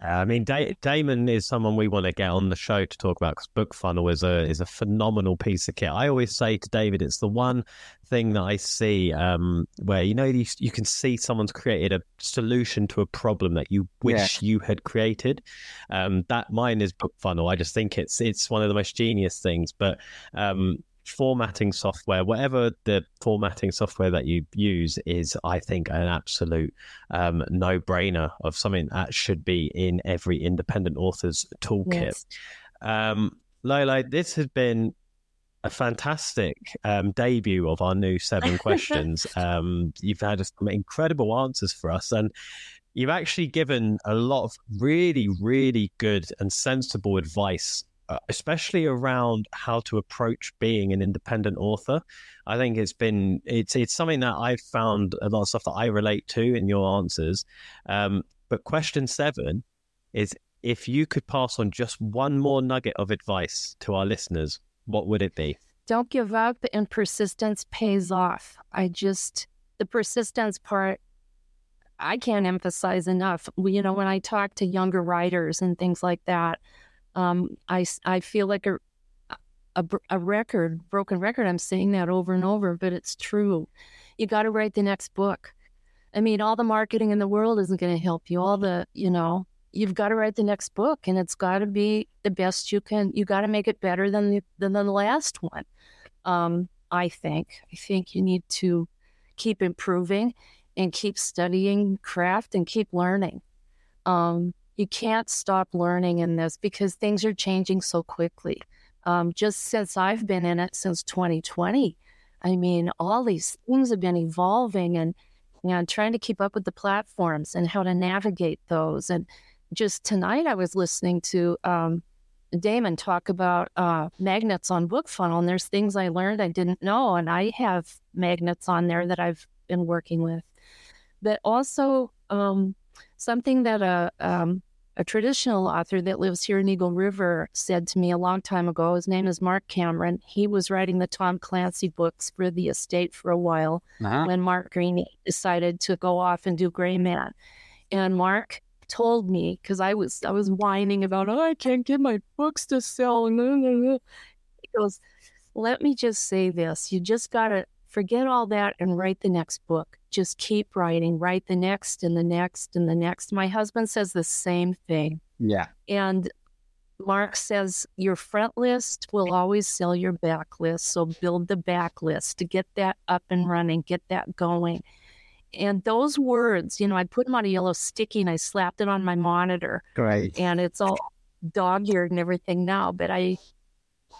I mean, da- Damon is someone we want to get on the show to talk about because BookFunnel is a is a phenomenal piece of kit. I always say to David, it's the one thing that I see um, where you know you, you can see someone's created a solution to a problem that you wish you had created. Um, that mine is BookFunnel. I just think it's it's one of the most genius things. But um, formatting software, whatever the formatting software that you use, is I think an absolute um, no brainer of something that should be in every independent author's toolkit. Yes. Um, Lolo, this has been a fantastic um, debut of our new seven questions. um, you've had some incredible answers for us, and you've actually given a lot of really, really good and sensible advice. Uh, especially around how to approach being an independent author, I think it's been it's it's something that I've found a lot of stuff that I relate to in your answers. Um, but question seven is if you could pass on just one more nugget of advice to our listeners, what would it be? don't give up and persistence pays off. I just, the persistence part, I can't emphasize enough. You know, when I talk to younger writers and things like that, um, I, I feel like a, a, a record, broken record. I'm saying that over and over, but it's true. You got to write the next book. I mean, all the marketing in the world isn't going to help you. All the, you know, you've got to write the next book and it's got to be the best you can. You got to make it better than the, than the last one. Um, I think. I think you need to keep improving and keep studying craft and keep learning. Um, you can't stop learning in this because things are changing so quickly. Um, just since I've been in it since 2020, I mean, all these things have been evolving and and trying to keep up with the platforms and how to navigate those. And just tonight, I was listening to um, Damon talk about uh, magnets on BookFunnel, and there's things I learned I didn't know, and I have magnets on there that I've been working with. But also um, something that a um, a traditional author that lives here in Eagle River said to me a long time ago. His name is Marc Cameron. He was writing the Tom Clancy books for the estate for a while Uh-huh. when Mark Greaney decided to go off and do Gray Man. And Marc told me because I was I was whining about oh I can't get my books to sell. He goes, let me just say this: you just gotta forget all that and write the next book. Just keep writing, write the next and the next and the next. My husband says the same thing. Yeah. And Marc says your front list will always sell your back list. So build the back list to get that up and running, get that going. And those words, you know, I put them on a yellow sticky and I slapped it on my monitor Great. and it's all dog eared and everything now. But I,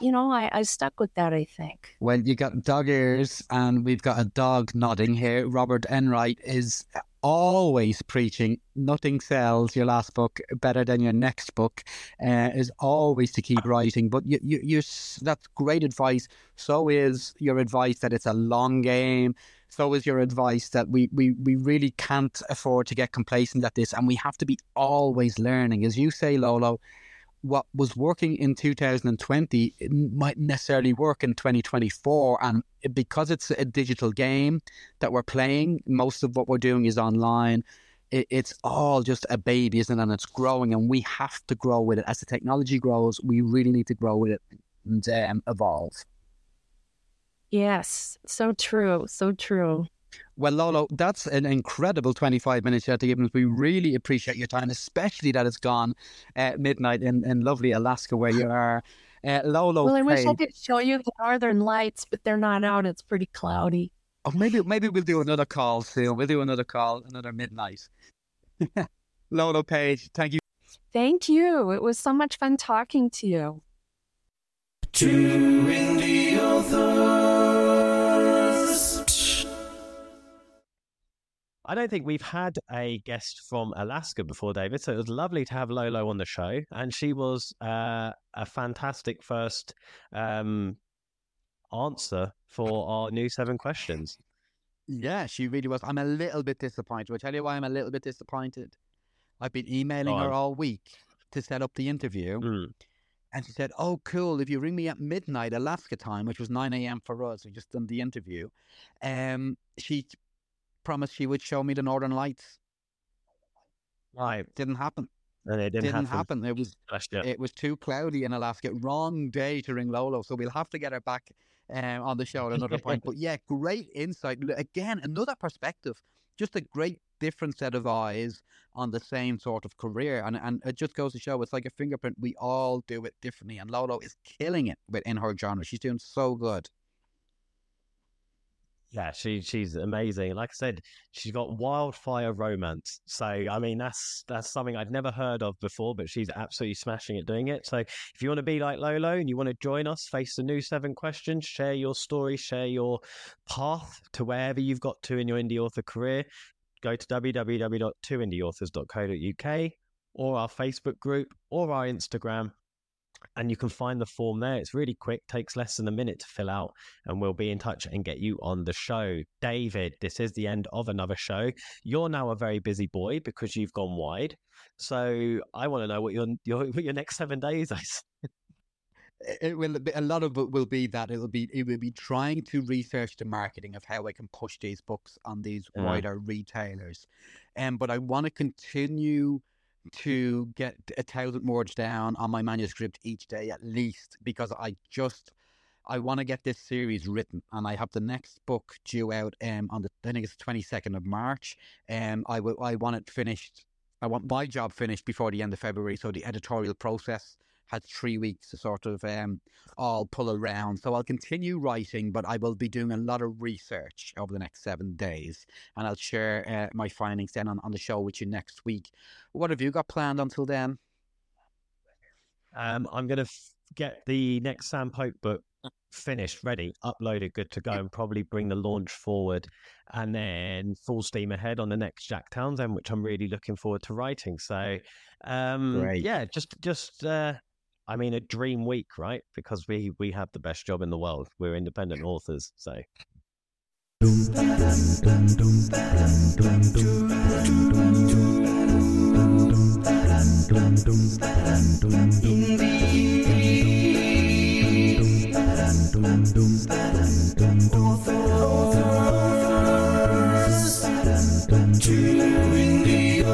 you know, I, I stuck with that, I think. Well, you got dog ears, and we've got a dog nodding here. Robert Enright is always preaching nothing sells your last book better than your next book uh, is always to keep writing but you, you, you that's great advice so is your advice that it's a long game so is your advice that we, we, we really can't afford to get complacent at this and we have to be always learning as you say lolo what was working in 2020 it might necessarily work in 2024 and because it's a digital game that we're playing most of what we're doing is online it, it's all just a baby isn't it? And it's growing and we have to grow with it. As the technology grows we really need to grow with it and um, evolve. Yes, so true, so true. Well, Lolo, that's an incredible 25 minutes you had to give us. We really appreciate your time, especially that it's gone at midnight in, in lovely Alaska where you are. Uh, Lolo, Well, I wish I could show you the northern lights, but they're not out. It's pretty cloudy. Oh, maybe maybe we'll do another call soon. We'll do another call, another midnight. Lolo Paige, thank you. Thank you. It was so much fun talking to you. Two Indie Authors. I don't think we've had a guest from Alaska before, David. So it was lovely to have Lolo on the show, and she was uh, a fantastic first. Um, answer for our new seven questions. Yeah, she really was. I'm a little bit disappointed. I'll tell you why I'm a little bit disappointed. I've been emailing Go her all week to set up the interview. Mm. And she said, Oh, cool. If you ring me at midnight Alaska time, which was 9 a.m. for us, we just done the interview, um, she promised she would show me the Northern Lights. Right. Didn't happen. And it didn't, Didn't, happen. happen. It was it was too cloudy in Alaska. Wrong day to ring Lolo. So we'll have to get her back um, on the show at another point. But yeah, great insight. Again, another perspective. Just a great different set of eyes on the same sort of career. And and it just goes to show it's like a fingerprint. We all do it differently. And Lolo is killing it within her genre. She's doing so good. Yeah, she she's amazing. Like I said, she's got wildfire romance. So I mean, that's that's something I'd never heard of before, but she's absolutely smashing at doing it. So if you want to be like Lolo and you want to join us, face the new seven questions, share your story, share your path to wherever you've got to in your indie author career, go to www.2indieauthors.co.uk or our Facebook group or our Instagram. And you can find the form there. It's really quick, takes less than a minute to fill out and we'll be in touch and get you on the show. David, this is the end of another show. You're now a very busy boy because you've gone wide. So I want to know what your your what your next seven days is. It will be, a lot of it will be that it will be it will be trying to research the marketing of how I can push these books on these Yeah. wider retailers, um, but I want to continue to get a thousand words down on my manuscript each day at least because I just I want to get this series written and I have the next book due out um on the I think it's twenty second of March um I will I want it finished I want my job finished before the end of February so the editorial process had three weeks to sort of um, all pull around. So I'll continue writing, but I will be doing a lot of research over the next seven days, and I'll share uh, my findings then on, on the show with you next week. What have you got planned until then? Um, I'm going to f- get the next Sam Pope book finished, ready, uploaded, good to go, and probably bring the launch forward, and then full steam ahead on the next Jack Townsend, which I'm really looking forward to writing. So, um, Great. yeah, just just uh, I mean, a dream week, right? Because we we have the best job in the world. We're independent authors, so. Two indie